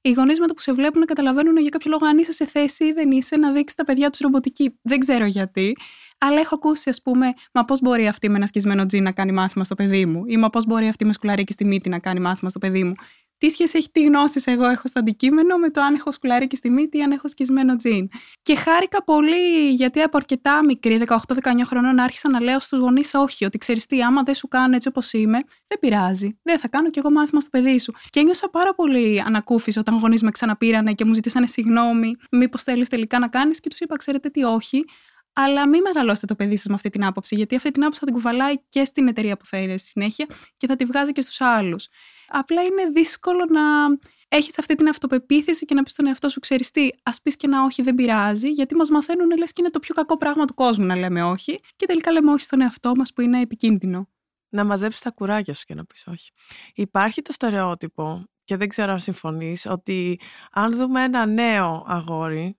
οι γονείς με το που σε βλέπουν να καταλαβαίνουν για κάποιο λόγο αν είσαι σε θέση ή δεν είσαι να δείξει τα παιδιά τους ρομποτική. Δεν ξέρω γιατί. Αλλά έχω ακούσει, ας πούμε, μα πώς μπορεί αυτή με ένα σκισμένο τζι να κάνει μάθημα στο παιδί μου, ή μα πώς μπορεί αυτή με σκουλαρίκι στη μύτη να κάνει μάθημα στο παιδί μου. Τι σχέση έχει τι γνώσεις εγώ έχω στο αντικείμενο με το αν έχω σκουλαρίκι στη μύτη ή αν έχω σκισμένο τζιν. Και χάρηκα πολύ γιατί από αρκετά μικρή, 18-19 χρονών, άρχισα να λέω στους γονείς όχι, ότι ξέρεις τι, άμα δεν σου κάνω έτσι όπως είμαι, δεν πειράζει. Δεν θα κάνω κι εγώ μάθημα στο παιδί σου. Και ένιωσα πάρα πολύ ανακούφιση όταν γονείς με ξαναπήρανε και μου ζητήσανε συγγνώμη, μήπως θέλεις τελικά να κάνεις; και τους είπα, ξέρετε τι, όχι. Αλλά μην μεγαλώσετε το παιδί σας με αυτή την άποψη, γιατί αυτή την άποψη θα την κουβαλάει και στην εταιρεία που θα είναι στη συνέχεια και θα τη βγάζει και στους άλλους. Απλά είναι δύσκολο να έχεις αυτή την αυτοπεποίθηση και να πεις στον εαυτό σου, ξέρεις τι, ας πεις και ένα όχι δεν πειράζει, γιατί μας μαθαίνουν λες και είναι το πιο κακό πράγμα του κόσμου να λέμε όχι, και τελικά λέμε όχι στον εαυτό μας που είναι επικίνδυνο. Να μαζέψεις τα κουράγια σου και να πεις όχι. Υπάρχει το στερεότυπο, και δεν ξέρω αν συμφωνείς, ότι αν δούμε ένα νέο αγόρι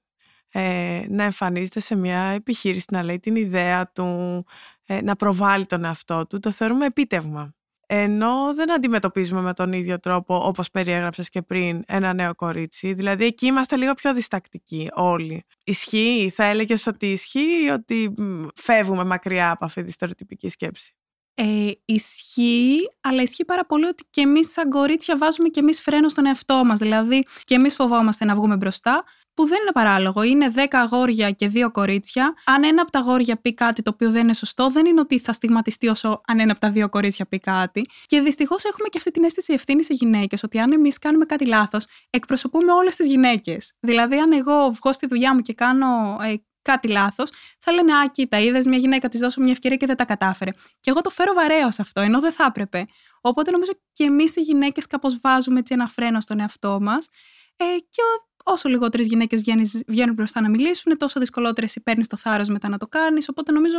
ε, να εμφανίζεται σε μια επιχείρηση, να λέει την ιδέα του, ε, να προβάλλει τον εαυτό του, το θεωρούμε επίτευγμα. Ενώ δεν αντιμετωπίζουμε με τον ίδιο τρόπο, όπως περιέγραψες και πριν, ένα νέο κορίτσι. Δηλαδή εκεί είμαστε λίγο πιο διστακτικοί όλοι. Ισχύει, θα έλεγες ότι ισχύει ή ότι φεύγουμε μακριά από αυτή τη στερεοτυπική σκέψη; Ε, ισχύει, αλλά ισχύει πάρα πολύ ότι και εμείς, σαν κορίτσια, βάζουμε και εμείς φρένο στον εαυτό μας. Δηλαδή, και εμείς φοβόμαστε να βγούμε μπροστά, που δεν είναι παράλογο. Είναι 10 αγόρια και 2 κορίτσια. Αν ένα από τα αγόρια πει κάτι το οποίο δεν είναι σωστό, δεν είναι ότι θα στιγματιστεί όσο αν ένα από τα δύο κορίτσια πει κάτι. Και δυστυχώς έχουμε και αυτή την αίσθηση ευθύνη σε γυναίκες, ότι αν εμείς κάνουμε κάτι λάθος, εκπροσωπούμε όλες τις γυναίκες. Δηλαδή, αν εγώ βγω στη δουλειά μου και κάνω ε, κάτι λάθος, θα λένε Α, κοίτα, είδες μια γυναίκα, της δώσω μια ευκαιρία και δεν τα κατάφερε. Και εγώ το φέρω βαρέως σε αυτό, ενώ δεν θα έπρεπε. Οπότε νομίζω και εμείς οι γυναίκες κάπως βάζουμε έτσι ένα φρένο στον εαυτό μας. Ε, και όσο λιγότερες γυναίκες βγαίνουν μπροστά να μιλήσουν, τόσο δυσκολότερες παίρνεις το θάρρος μετά να το κάνεις. Οπότε νομίζω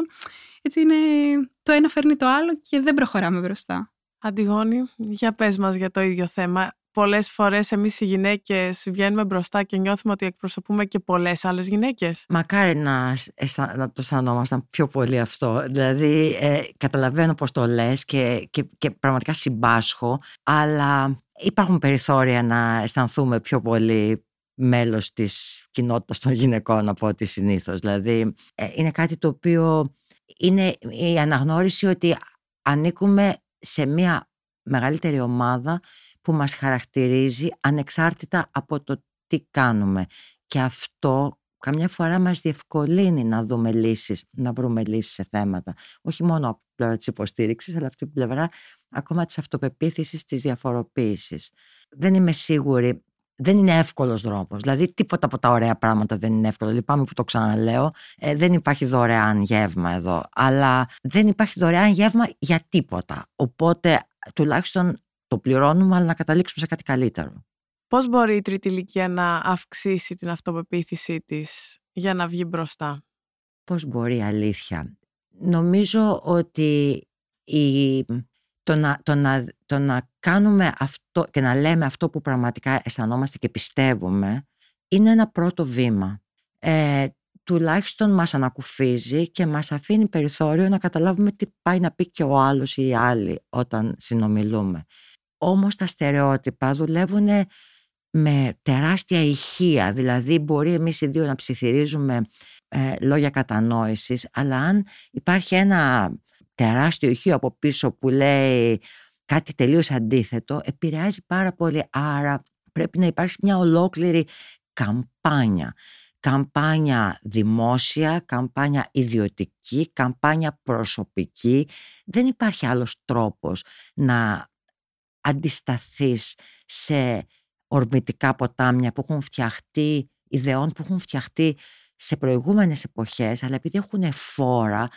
έτσι είναι το ένα φέρνει το άλλο και δεν προχωράμε μπροστά. Αντιγόνη, για πες μας για το ίδιο θέμα. Πολλές φορές εμείς οι γυναίκες βγαίνουμε μπροστά και νιώθουμε ότι εκπροσωπούμε και πολλές άλλες γυναίκες. Μακάρι να, να το αισθανόμασταν πιο πολύ αυτό. Δηλαδή ε, καταλαβαίνω πώς το λες και, και, και πραγματικά συμπάσχω, αλλά υπάρχουν περιθώρια να αισθανθούμε πιο πολύ μέλος της κοινότητας των γυναικών από ό,τι συνήθως. Δηλαδή ε, είναι κάτι το οποίο είναι η αναγνώριση ότι ανήκουμε σε μια μεγαλύτερη ομάδα που μας χαρακτηρίζει ανεξάρτητα από το τι κάνουμε. Και αυτό καμιά φορά μας διευκολύνει να δούμε λύσεις, να βρούμε λύσεις σε θέματα. Όχι μόνο από την πλευρά της υποστήριξης, αλλά από την πλευρά ακόμα της αυτοπεποίθησης, της διαφοροποίησης. Δεν είμαι σίγουρη δεν είναι εύκολος δρόμος. Δηλαδή, τίποτα από τα ωραία πράγματα δεν είναι εύκολο. Λυπάμαι που το ξαναλέω. Ε, δεν υπάρχει δωρεάν γεύμα εδώ. Αλλά δεν υπάρχει δωρεάν γεύμα για τίποτα. Οπότε, τουλάχιστον το πληρώνουμε, αλλά να καταλήξουμε σε κάτι καλύτερο. Πώς μπορεί η τρίτη ηλικία να αυξήσει την αυτοπεποίθησή της για να βγει μπροστά; Πώς μπορεί αλήθεια. Νομίζω ότι η το να, το, να, το να κάνουμε αυτό και να λέμε αυτό που πραγματικά αισθανόμαστε και πιστεύουμε είναι ένα πρώτο βήμα. Ε, τουλάχιστον μας ανακουφίζει και μας αφήνει περιθώριο να καταλάβουμε τι πάει να πει και ο άλλος ή η άλλη όταν συνομιλούμε. Όμως τα στερεότυπα δουλεύουν με τεράστια ηχεία, δηλαδή μπορεί εμείς οι δύο να ψιθυρίζουμε ε, λόγια κατανόησης, αλλά αν υπάρχει ένα τεράστιο ηχείο από πίσω που λέει κάτι τελείως αντίθετο επηρεάζει πάρα πολύ άρα πρέπει να υπάρξει μια ολόκληρη καμπάνια καμπάνια δημόσια, καμπάνια ιδιωτική, καμπάνια προσωπική. Δεν υπάρχει άλλος τρόπος να αντισταθείς σε ορμητικά ποτάμια που έχουν φτιαχτεί, ιδεών που έχουν φτιαχτεί σε προηγούμενες εποχές, αλλά επειδή έχουν φόρα,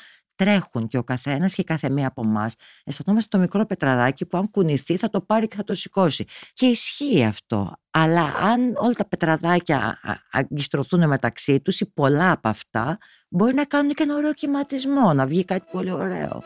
τρέχουν και ο καθένας και κάθε μία από εμάς αισθανόμαστε το μικρό πετραδάκι που αν κουνηθεί θα το πάρει και θα το σηκώσει. Και ισχύει αυτό. Αλλά αν όλα τα πετραδάκια αγκιστρωθούν μεταξύ τους ή πολλά από αυτά, μπορεί να κάνουν και ένα ωραίο κυματισμό, να βγει κάτι πολύ ωραίο.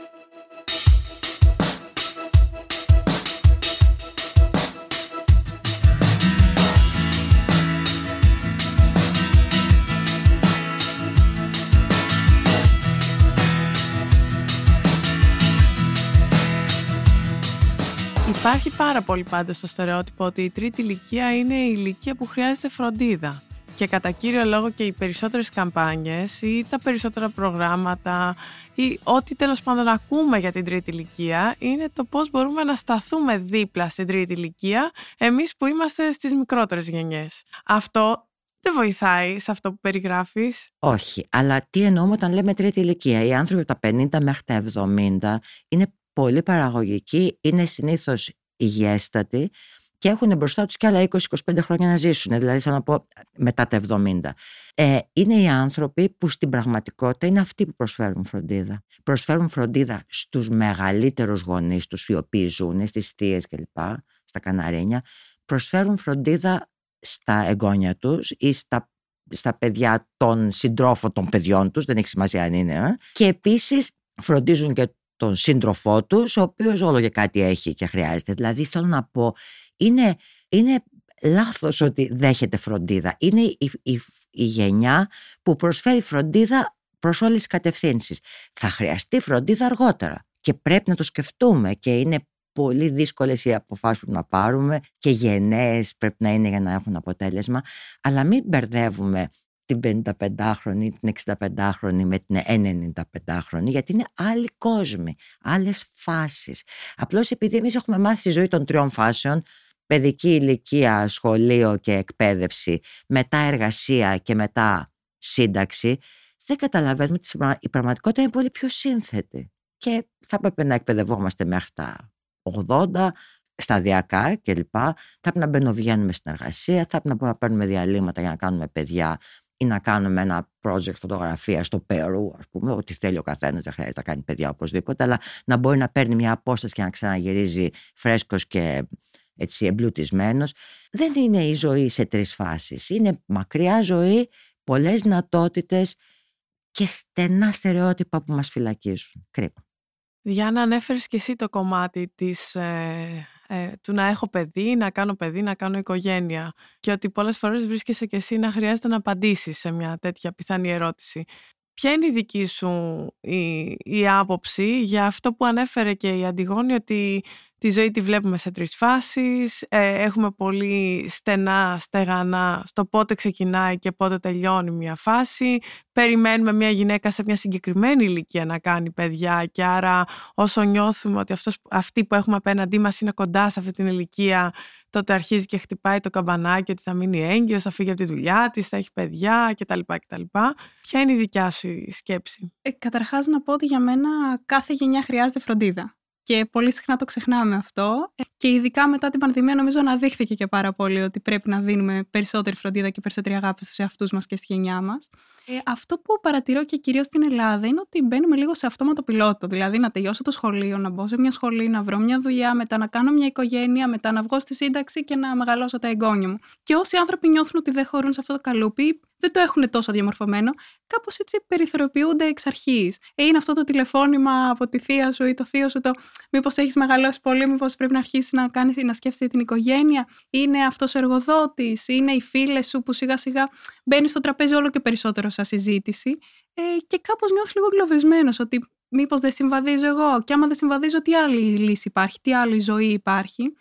Υπάρχει πάρα πολύ πάντα στο στερεότυπο ότι η τρίτη ηλικία είναι η ηλικία που χρειάζεται φροντίδα. και κατά κύριο λόγο και οι περισσότερες καμπάνιες ή τα περισσότερα προγράμματα ή ό,τι τέλος πάντων ακούμε για την τρίτη ηλικία είναι το πώς μπορούμε να σταθούμε δίπλα στην τρίτη ηλικία εμείς που είμαστε στις μικρότερες γενιές. Αυτό δεν βοηθάει σε αυτό που περιγράφεις; Όχι, αλλά τι εννοούμε όταν λέμε τρίτη ηλικία. Οι άνθρωποι από τα 50 μέχρι τα 70 είναι πολύ παραγωγικοί, είναι συνήθως υγιέστατοι και έχουν μπροστά τους και άλλα 20-25 χρόνια να ζήσουν, δηλαδή θέλω να πω μετά τα 70. Ε, είναι οι άνθρωποι που στην πραγματικότητα είναι αυτοί που προσφέρουν φροντίδα. Προσφέρουν φροντίδα στους μεγαλύτερους γονείς τους οι οποίοι ζουν, στις θείες κλπ, στα Καναρίνια, προσφέρουν φροντίδα στα εγγόνια τους ή στα, στα παιδιά των συντρόφων των παιδιών τους, δεν έχει σημασία αν είναι, ε. και επίσης φροντίζουν και τον σύντροφό τους, ο οποίος όλο και κάτι έχει και χρειάζεται. Δηλαδή θέλω να πω, είναι, είναι λάθος ότι δέχεται φροντίδα. Είναι η, η, η γενιά που προσφέρει φροντίδα προς όλες τις κατευθύνσεις. Θα χρειαστεί φροντίδα αργότερα και πρέπει να το σκεφτούμε και είναι πολύ δύσκολες οι αποφάσεις που να πάρουμε και γενναίες πρέπει να είναι για να έχουν αποτέλεσμα αλλά μην μπερδεύουμε την 55χρονη, την 65χρονη με την 95χρονη γιατί είναι άλλοι κόσμοι, άλλες φάσεις. Απλώς επειδή εμείς έχουμε μάθει τη ζωή των τριών φάσεων παιδική ηλικία, σχολείο και εκπαίδευση, μετά εργασία και μετά σύνταξη, δεν καταλαβαίνουμε ότι η πραγματικότητα είναι πολύ πιο σύνθετη. Και θα έπρεπε να εκπαιδευόμαστε μέχρι τα 80, σταδιακά κλπ. Θα πρέπει να μπαινοβγαίνουμε στην εργασία, θα πρέπει να μπορούμε να παίρνουμε διαλύματα για να κάνουμε παιδιά ή να κάνουμε ένα project φωτογραφία στο Περού, ας πούμε, ό,τι θέλει ο καθένας, δεν χρειάζεται να κάνει παιδιά οπωσδήποτε, αλλά να μπορεί να παίρνει μια απόσταση και να ξαναγυρίζει φρέσκος και έτσι εμπλουτισμένος. Δεν είναι η ζωή σε τρεις φάσεις. Είναι μακριά ζωή, πολλές δυνατότητες και στενά στερεότυπα που μας φυλακίζουν. Κρίμα. Διάννα, ανέφερες και εσύ το κομμάτι της, ε, ε, του να έχω παιδί, να κάνω παιδί, να κάνω οικογένεια και ότι πολλές φορές βρίσκεσαι και εσύ να χρειάζεται να απαντήσεις σε μια τέτοια πιθανή ερώτηση. Ποια είναι η δική σου η, η άποψη για αυτό που ανέφερε και η Αντιγόνη ότι Τη ζωή τη βλέπουμε σε τρεις φάσεις, ε, έχουμε πολύ στενά, στεγανά στο πότε ξεκινάει και πότε τελειώνει μια φάση. Περιμένουμε μια γυναίκα σε μια συγκεκριμένη ηλικία να κάνει παιδιά και άρα όσο νιώθουμε ότι αυτός, αυτοί που έχουμε απέναντί μας είναι κοντά σε αυτή την ηλικία τότε αρχίζει και χτυπάει το καμπανάκι ότι θα μείνει έγκυος, θα φύγει από τη δουλειά της, θα έχει παιδιά κτλ. κτλ. Ποια είναι η δικιά σου η σκέψη; Ε, καταρχάς να πω ότι για μένα κάθε γενιά χρειάζεται φροντίδα. Και πολύ συχνά το ξεχνάμε αυτό. Και ειδικά μετά την πανδημία, νομίζω αναδείχθηκε και πάρα πολύ ότι πρέπει να δίνουμε περισσότερη φροντίδα και περισσότερη αγάπη στους εαυτούς μας και στη γενιά μας. Ε, αυτό που παρατηρώ και κυρίως στην Ελλάδα είναι ότι μπαίνουμε λίγο σε αυτόματο πιλότο. Δηλαδή να τελειώσω το σχολείο, να μπω σε μια σχολή, να βρω μια δουλειά, μετά να κάνω μια οικογένεια, μετά να βγω στη σύνταξη και να μεγαλώσω τα εγγόνια μου. Και όσοι άνθρωποι νιώθουν ότι δεν χωρούν σε αυτό το καλούπι, δεν το έχουν τόσο διαμορφωμένο, κάπως έτσι περιθωριοποιούνται εξ αρχής. Ε, είναι αυτό το τηλεφώνημα από τη θεία σου ή το θείο σου, το μήπως έχεις μεγαλώσει πολύ, μήπως πρέπει να αρχίσεις να κάνεις να σκέφτεσαι την οικογένεια. Είναι αυτός ο εργοδότης, είναι οι φίλες σου που σιγά σιγά μπαίνεις στο τραπέζι όλο και περισσότερο σαν συζήτηση. Ε, και κάπως νιώθεις λίγο εγκλωβισμένος ότι μήπως δεν συμβαδίζω εγώ. Και άμα δεν συμβαδίζω, τι άλλη λύση υπάρχει, τι άλλη ζωή υπάρχει.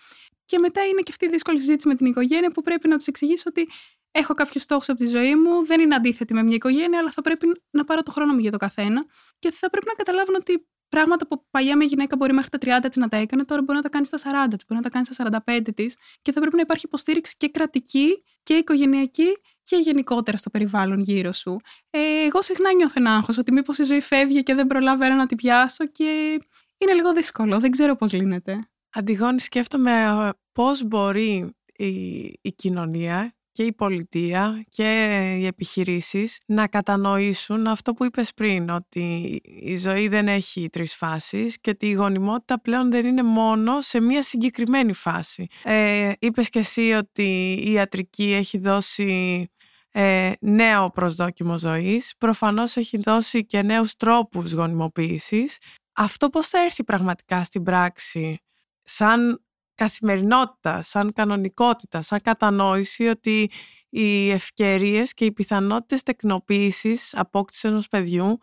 Και μετά είναι και αυτή η δύσκολη συζήτηση με την οικογένεια που πρέπει να τους εξηγήσω ότι έχω κάποιους στόχους από τη ζωή μου, δεν είναι αντίθετη με μια οικογένεια, αλλά θα πρέπει να πάρω το χρόνο μου για το καθένα και θα πρέπει να καταλάβουν ότι πράγματα που παλιά μια γυναίκα μπορεί μέχρι τα 30 της να τα έκανε, τώρα μπορεί να τα κάνει στα 40 της, μπορεί να τα κάνει στα 45 της και θα πρέπει να υπάρχει υποστήριξη και κρατική και οικογενειακή και γενικότερα στο περιβάλλον γύρω σου. Ε, εγώ συχνά νιώθω ένα άγχος ότι μήπως η ζωή φεύγει και δεν προλαβαίνω να την πιάσω και είναι λίγο δύσκολο. Δεν ξέρω πώς λύνεται. Αντιγόνη, σκέφτομαι ε, πώς μπορεί η, η κοινωνία και η πολιτεία και οι επιχειρήσεις να κατανοήσουν αυτό που είπες πριν, ότι η ζωή δεν έχει τρεις φάσεις και ότι η γονιμότητα πλέον δεν είναι μόνο σε μία συγκεκριμένη φάση. Ε, είπες και εσύ ότι η ιατρική έχει δώσει ε, νέο προσδόκιμο ζωής, προφανώς έχει δώσει και νέους τρόπους γονιμοποίησης. Αυτό πώς θα έρθει πραγματικά στην πράξη σαν καθημερινότητα, σαν κανονικότητα, σαν κατανόηση ότι οι ευκαιρίες και οι πιθανότητες τεκνοποίησης απόκτησης ενός παιδιού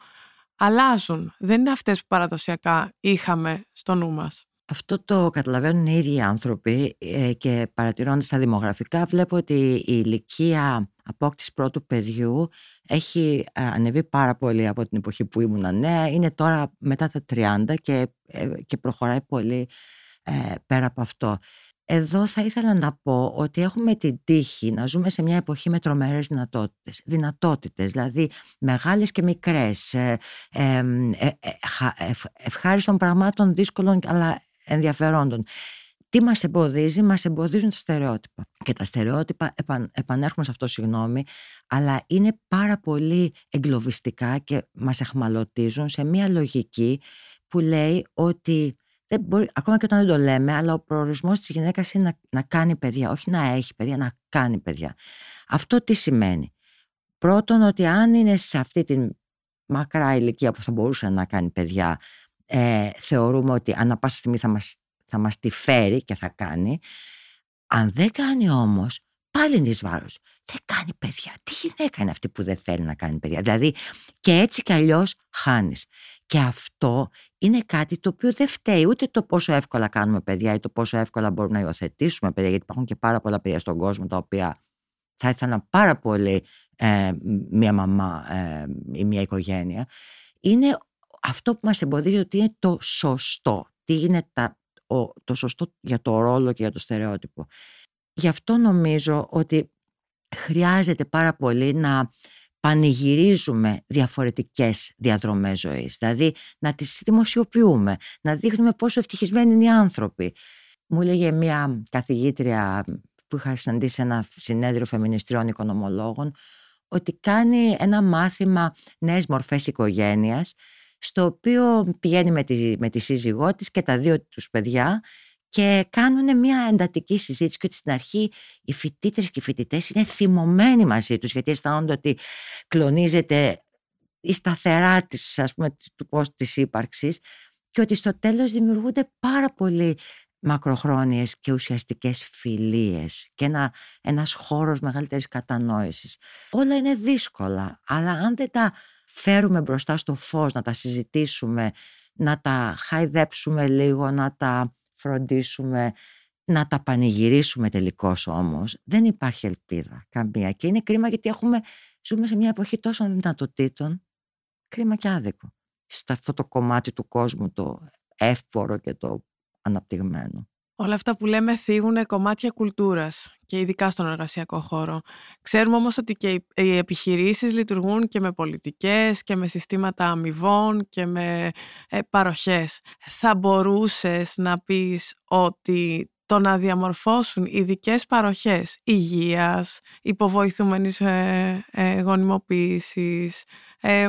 αλλάζουν. Δεν είναι αυτές που παραδοσιακά είχαμε στο νου μας. Αυτό το καταλαβαίνουν οι ίδιοι οι άνθρωποι ε, και παρατηρώντας τα δημογραφικά βλέπω ότι η ηλικία απόκτησης πρώτου παιδιού έχει ε, ανεβεί πάρα πολύ από την εποχή που ήμουν νέα. Είναι τώρα μετά τα 30 και, ε, και προχωράει πολύ πέρα από αυτό. Εδώ θα ήθελα να πω ότι έχουμε την τύχη να ζούμε σε μια εποχή με τρομερές δυνατότητες. Δυνατότητες, δηλαδή μεγάλες και μικρές, ε, ε, ευχάριστων πραγμάτων, δύσκολων αλλά ενδιαφερόντων. Τι μας εμποδίζει, μας εμποδίζουν τα στερεότυπα. Και τα στερεότυπα, επαν, επανέρχομαι σε αυτό συγγνώμη, αλλά είναι πάρα πολύ εγκλωβιστικά και μας εχμαλωτίζουν σε μια λογική που λέει ότι δεν μπορεί, ακόμα και όταν δεν το λέμε, αλλά ο προορισμός της γυναίκας είναι να, να κάνει παιδιά, όχι να έχει παιδιά, να κάνει παιδιά. Αυτό τι σημαίνει; Πρώτον ότι αν είναι σε αυτή την μακρά ηλικία που θα μπορούσε να κάνει παιδιά, ε, θεωρούμε ότι ανά πάσα στιγμή θα μας, θα μας τη φέρει και θα κάνει. Αν δεν κάνει όμως, πάλι είναι εις βάρος. Δεν κάνει παιδιά. Τι γυναίκα είναι αυτή που δεν θέλει να κάνει παιδιά; Δηλαδή και έτσι κι αλλιώς χάνεις. Και αυτό είναι κάτι το οποίο δεν φταίει ούτε το πόσο εύκολα κάνουμε παιδιά ή το πόσο εύκολα μπορούμε να υιοθετήσουμε παιδιά, γιατί υπάρχουν και πάρα πολλά παιδιά στον κόσμο τα οποία θα ήθελαν πάρα πολύ ε, μία μαμά ε, ή μία οικογένεια. Είναι αυτό που μας εμποδίζει ότι είναι το σωστό. Τι είναι τα, το σωστό για το ρόλο και για το στερεότυπο. Γι' αυτό νομίζω ότι χρειάζεται πάρα πολύ να πανηγυρίζουμε διαφορετικές διαδρομές ζωής. Δηλαδή να τις δημοσιοποιούμε, να δείχνουμε πόσο ευτυχισμένοι είναι οι άνθρωποι. Μου έλεγε μια καθηγήτρια που είχα συναντήσει ένα συνέδριο φεμινιστριών οικονομολόγων ότι κάνει ένα μάθημα νέες μορφές οικογένειας στο οποίο πηγαίνει με τη, με τη σύζυγό της και τα δύο τους παιδιά και κάνουν μια εντατική συζήτηση και ότι στην αρχή οι φοιτήτρε και οι φοιτητές είναι θυμωμένοι μαζί τους γιατί αισθάνονται ότι κλονίζεται η σταθερά της, ας πούμε, του πώς της ύπαρξης και ότι στο τέλος δημιουργούνται πάρα πολύ μακροχρόνιες και ουσιαστικές φιλίες και ένα, ένας χώρος μεγαλύτερης κατανόησης. Όλα είναι δύσκολα, αλλά αν δεν τα φέρουμε μπροστά στο φως, να τα συζητήσουμε, να τα χαϊδέψουμε λίγο, να τα φροντίσουμε να τα πανηγυρίσουμε τελικώς όμως, δεν υπάρχει ελπίδα καμία. Και είναι κρίμα γιατί έχουμε, ζούμε σε μια εποχή τόσων δυνατοτήτων, κρίμα και άδικο. Σε αυτό το κομμάτι του κόσμου το εύπορο και το αναπτυγμένο. Όλα αυτά που λέμε θίγουν κομμάτια κουλτούρας και ειδικά στον εργασιακό χώρο. Ξέρουμε όμως ότι και οι επιχειρήσεις λειτουργούν και με πολιτικές και με συστήματα αμοιβών και με ε, παροχές. Θα μπορούσες να πεις ότι το να διαμορφώσουν ειδικές παροχές υγείας, υποβοηθούμενης ε, ε, γονιμοποίησης, ε,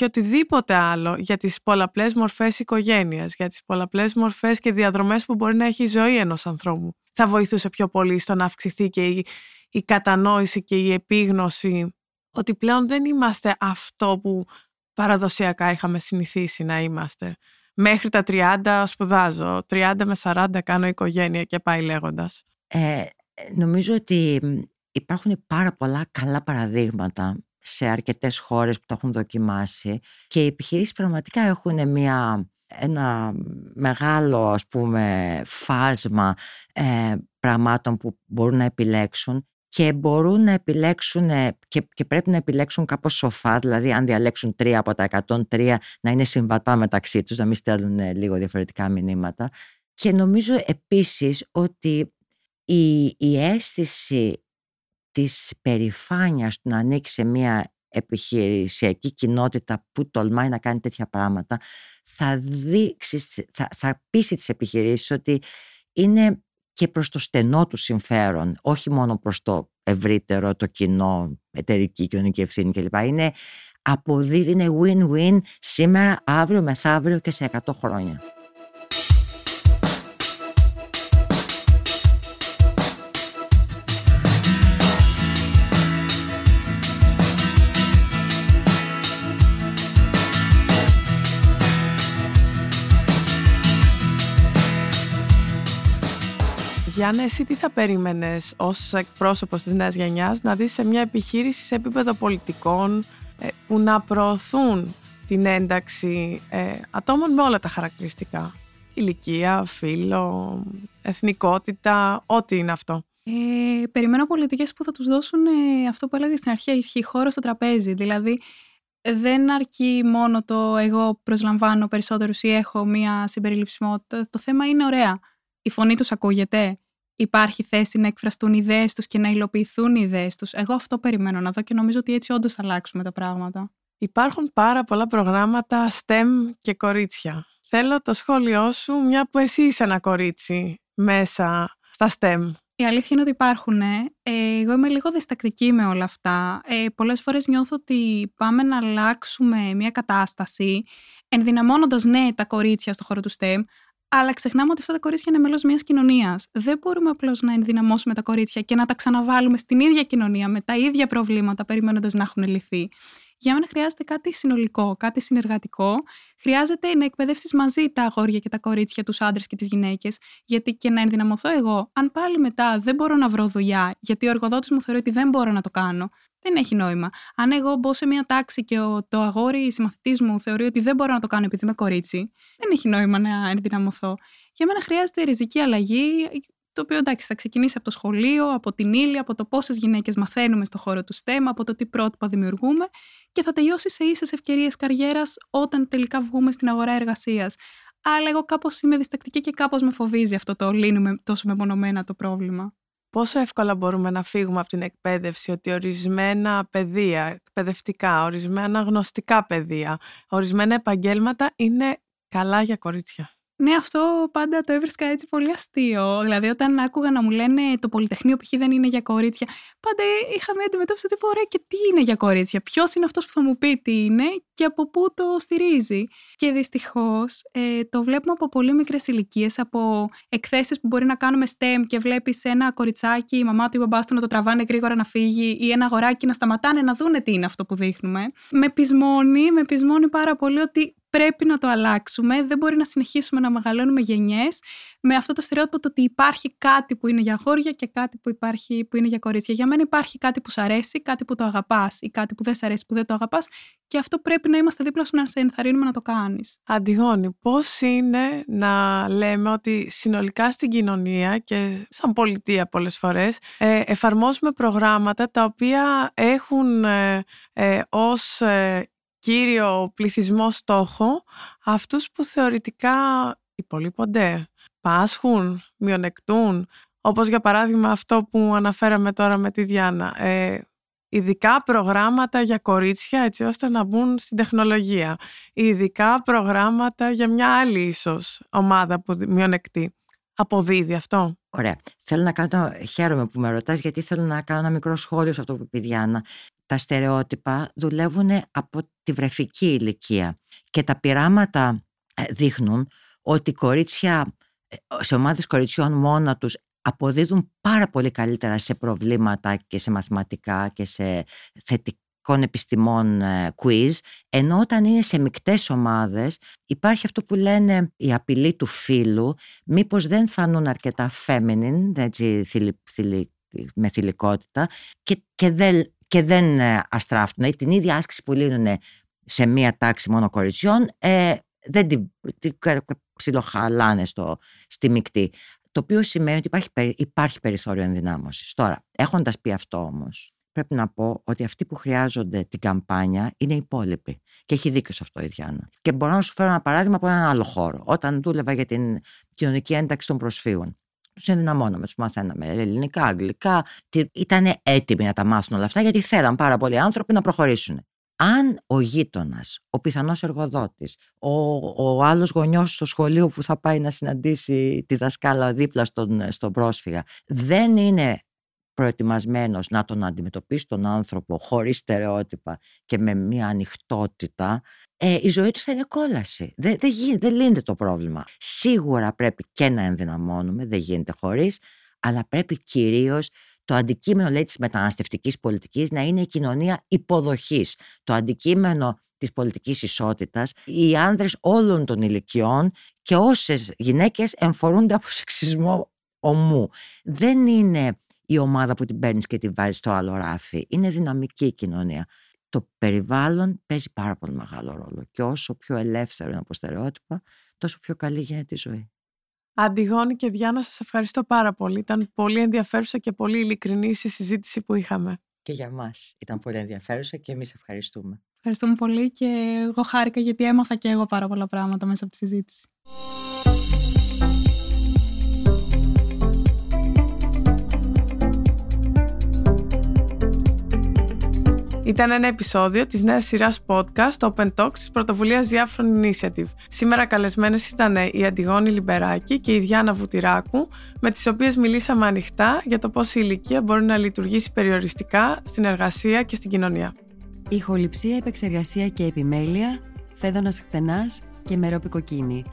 και οτιδήποτε άλλο για τις πολλαπλές μορφές οικογένειας, για τις πολλαπλές μορφές και διαδρομές που μπορεί να έχει η ζωή ενός ανθρώπου. Θα βοηθούσε πιο πολύ στο να αυξηθεί και η, η κατανόηση και η επίγνωση ότι πλέον δεν είμαστε αυτό που παραδοσιακά είχαμε συνηθίσει να είμαστε. Μέχρι τα 30 σπουδάζω, 30 με 40 κάνω οικογένεια και πάει λέγοντας. Ε, νομίζω ότι υπάρχουν πάρα πολλά καλά παραδείγματα σε αρκετές χώρες που το έχουν δοκιμάσει και οι επιχειρήσεις πραγματικά έχουν μια, ένα μεγάλο ας πούμε φάσμα ε, πραγμάτων που μπορούν να επιλέξουν και μπορούν να επιλέξουν και, και πρέπει να επιλέξουν κάπως σοφά, δηλαδή αν διαλέξουν τρία από τα 103 να είναι συμβατά μεταξύ τους, να μην στέλνουν λίγο διαφορετικά μηνύματα. Και νομίζω επίσης ότι η, η αίσθηση της περηφάνειας του να ανοίξει σε μια επιχειρησιακή κοινότητα που τολμάει να κάνει τέτοια πράγματα θα, δείξεις, θα, θα πείσει τις επιχειρήσεις ότι είναι και προς το στενό τους συμφέρον, όχι μόνο προς το ευρύτερο, το κοινό, εταιρική, κοινωνική ευθύνη κλπ. Είναι αποδίδει, είναι win-win σήμερα, αύριο, μεθαύριο και σε 100 χρόνια. Γιάννη, εσύ τι θα περίμενες ως εκπρόσωπος της νέας γενιάς να δεις σε μια επιχείρηση σε επίπεδο πολιτικών ε, που να προωθούν την ένταξη ε, ατόμων με όλα τα χαρακτηριστικά; ηλικία, φίλο, εθνικότητα, ό,τι είναι αυτό. Ε, περιμένω πολιτικές που θα τους δώσουν ε, αυτό που έλεγα στην αρχή, έχει χώρο στο τραπέζι. Δηλαδή, δεν αρκεί μόνο το εγώ προσλαμβάνω περισσότερους ή έχω μία συμπεριληψιμότητα. Το θέμα είναι ωραία. Η φωνή τους ακούγεται. Υπάρχει θέση να εκφραστούν οι ιδέες τους και να υλοποιηθούν οι ιδέες τους. Εγώ αυτό περιμένω να δω και νομίζω ότι έτσι όντως θα αλλάξουμε τα πράγματα. Υπάρχουν πάρα πολλά προγράμματα STEM και κορίτσια. Θέλω το σχόλιο σου, μια που εσύ είσαι ένα κορίτσι μέσα στα STEM. Η αλήθεια είναι ότι υπάρχουν. Ε, εγώ είμαι λίγο διστακτική με όλα αυτά. Ε, πολλές φορές νιώθω ότι πάμε να αλλάξουμε μια κατάσταση ενδυναμώνοντας ναι τα κορίτσια στο χώρο του STEM, αλλά ξεχνάμε ότι αυτά τα κορίτσια είναι μέλος μιας κοινωνίας. Δεν μπορούμε απλώς να ενδυναμώσουμε τα κορίτσια και να τα ξαναβάλουμε στην ίδια κοινωνία με τα ίδια προβλήματα, περιμένοντας να έχουν λυθεί. Για μένα χρειάζεται κάτι συνολικό, κάτι συνεργατικό. Χρειάζεται να εκπαιδεύσεις μαζί τα αγόρια και τα κορίτσια, τους άντρες και τις γυναίκες. Γιατί και να ενδυναμωθώ εγώ, αν πάλι μετά δεν μπορώ να βρω δουλειά, γιατί ο εργοδότης μου θεωρεί ότι δεν μπορώ να το κάνω, δεν έχει νόημα. Αν εγώ μπω σε μια τάξη και το αγόρι, η συμμαθητής μου, θεωρεί ότι δεν μπορώ να το κάνω επειδή είμαι κορίτσι, δεν έχει νόημα να ενδυναμωθώ. Για μένα χρειάζεται ριζική αλλαγή το οποίο εντάξει θα ξεκινήσει από το σχολείο, από την ύλη, από το πόσες γυναίκες μαθαίνουμε στο χώρο του STEM, από το τι πρότυπα δημιουργούμε και θα τελειώσει σε ίσες ευκαιρίες καριέρας όταν τελικά βγούμε στην αγορά εργασίας. Αλλά εγώ κάπως είμαι διστακτική και κάπως με φοβίζει αυτό το λύνουμε τόσο μεμονωμένα το πρόβλημα. Πόσο εύκολα μπορούμε να φύγουμε από την εκπαίδευση ότι ορισμένα παιδεία, εκπαιδευτικά, ορισμένα γνωστικά παιδεία, ορισμένα επαγγέλματα είναι καλά για κορίτσια; Ναι, αυτό πάντα το έβρισκα έτσι πολύ αστείο. Δηλαδή, όταν άκουγα να μου λένε το Πολυτεχνείο π.χ. δεν είναι για κορίτσια, πάντα είχα μια αντιμετώπιση ότι ωραία και τι είναι για κορίτσια; Ποιος είναι αυτός που θα μου πει τι είναι και από πού το στηρίζει; Και δυστυχώς ε, το βλέπουμε από πολύ μικρές ηλικίες, από εκθέσεις που μπορεί να κάνουμε STEM και βλέπεις ένα κοριτσάκι, η μαμά του ή ο μπαμπάς του να το τραβάνε γρήγορα να φύγει ή ένα αγοράκι να σταματάνε να δούνε τι είναι αυτό που δείχνουμε. Με πεισμώνει, με πεισμώνει πάρα πολύ ότι πρέπει να το αλλάξουμε. Δεν μπορεί να συνεχίσουμε να μεγαλώνουμε γενιές με αυτό το στερεότυπο το ότι υπάρχει κάτι που είναι για αγόρια και κάτι που, υπάρχει, που είναι για κορίτσια. Για μένα υπάρχει κάτι που σου αρέσει, κάτι που το αγαπάς ή κάτι που δεν σε αρέσει, που δεν το αγαπάς και αυτό πρέπει να είμαστε δίπλα σου να σε ενθαρρύνουμε να το κάνεις. Αντιγόνη, πώς είναι να λέμε ότι συνολικά στην κοινωνία και σαν πολιτεία πολλές φορές ε, εφαρμόζουμε προγράμματα τα οποία έχουν ε, ε, ως ε, κύριο πληθυσμό στόχο αυτούς που θεωρητικά υπολείπονται, πάσχουν, μειονεκτούν, όπως για παράδειγμα αυτό που αναφέραμε τώρα με τη Διάννα. Ε, ειδικά προγράμματα για κορίτσια έτσι ώστε να μπουν στην τεχνολογία. Ειδικά προγράμματα για μια άλλη ίσως ομάδα που μειονεκτεί. Αποδίδει αυτό; Ωραία. Θέλω να κάνω, χαίρομαι που με ρωτάς γιατί θέλω να κάνω ένα μικρό σχόλιο σε αυτό που πει Διάννα τα στερεότυπα δουλεύουν από τη βρεφική ηλικία και τα πειράματα ε, δείχνουν ότι κορίτσια, ε, σε ομάδες κοριτσιών μόνα τους αποδίδουν πάρα πολύ καλύτερα σε προβλήματα και σε μαθηματικά και σε θετικών επιστημών ε, quiz, ενώ όταν είναι σε μικτές ομάδες υπάρχει αυτό που λένε η απειλή του φίλου, μήπως δεν φανούν αρκετά feminine, έτσι, με θηλυκότητα και, και δεν και δεν ε, αστράφτουν. Την ίδια άσκηση που λύνουν σε μία τάξη μόνο κοριτσιών, ε, δεν την, την ψιλοχαλάνε στο, στη μεικτή. Το οποίο σημαίνει ότι υπάρχει, υπάρχει περιθώριο ενδυνάμωσης. Τώρα, έχοντας πει αυτό όμως, πρέπει να πω ότι αυτοί που χρειάζονται την καμπάνια είναι οι υπόλοιποι. Και έχει δίκιο σε αυτό η Διάννα. Και μπορώ να σου φέρω ένα παράδειγμα από έναν άλλο χώρο. Όταν δούλευα για την κοινωνική ένταξη των προσφύγων τους ενδυναμώναμε, τους μαθαίναμε ελληνικά, αγγλικά. Ήταν έτοιμοι να τα μάθουν όλα αυτά γιατί θέλαν πάρα πολλοί άνθρωποι να προχωρήσουν. Αν ο γείτονας, ο πιθανός εργοδότης, ο, ο άλλος γονιός στο σχολείο που θα πάει να συναντήσει τη δασκάλα δίπλα στον, στον πρόσφυγα, δεν είναι προετοιμασμένος να τον αντιμετωπίσει τον άνθρωπο χωρίς στερεότυπα και με μια ανοιχτότητα, ε, η ζωή του θα είναι κόλαση. Δεν, δεν, δεν λύνεται το πρόβλημα. Σίγουρα πρέπει και να ενδυναμώνουμε, δεν γίνεται χωρίς, αλλά πρέπει κυρίως το αντικείμενο λέει, της μεταναστευτικής πολιτικής να είναι η κοινωνία υποδοχής. Το αντικείμενο της πολιτικής ισότητας, οι άνδρες όλων των ηλικιών και όσες γυναίκες εμφορούνται από σεξισμό ομού. Δεν είναι η ομάδα που την παίρνεις και τη βάζεις στο άλλο ράφι. Είναι δυναμική η κοινωνία. το περιβάλλον παίζει πάρα πολύ μεγάλο ρόλο και όσο πιο ελεύθερο είναι από στερεότυπα, τόσο πιο καλή γίνεται η ζωή. Αντιγόνη και Διάννα, σας ευχαριστώ πάρα πολύ. Ήταν πολύ ενδιαφέρουσα και πολύ ειλικρινή η συζήτηση που είχαμε. Και για μας ήταν πολύ ενδιαφέρουσα και εμείς ευχαριστούμε. Ευχαριστούμε πολύ και εγώ χάρηκα γιατί έμαθα και εγώ πάρα πολλά πράγματα μέσα από τη συζήτηση. Ήταν ένα επεισόδιο της νέας σειράς podcast Open Talks της πρωτοβουλίας Διάφρον Initiative. Σήμερα καλεσμένες ήταν η Αντιγόνη Λιμπεράκη και η Διάνα Βουτυράκου, με τις οποίες μιλήσαμε ανοιχτά για το πώς η ηλικία μπορεί να λειτουργήσει περιοριστικά στην εργασία και στην κοινωνία. Ηχοληψία, επεξεργασία και επιμέλεια, φέδωνας χτενάς και μερόπικοκίνη.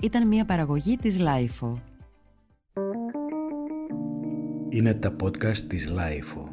Ήταν μια παραγωγή της Lifeo. Είναι τα podcast της Lifeo.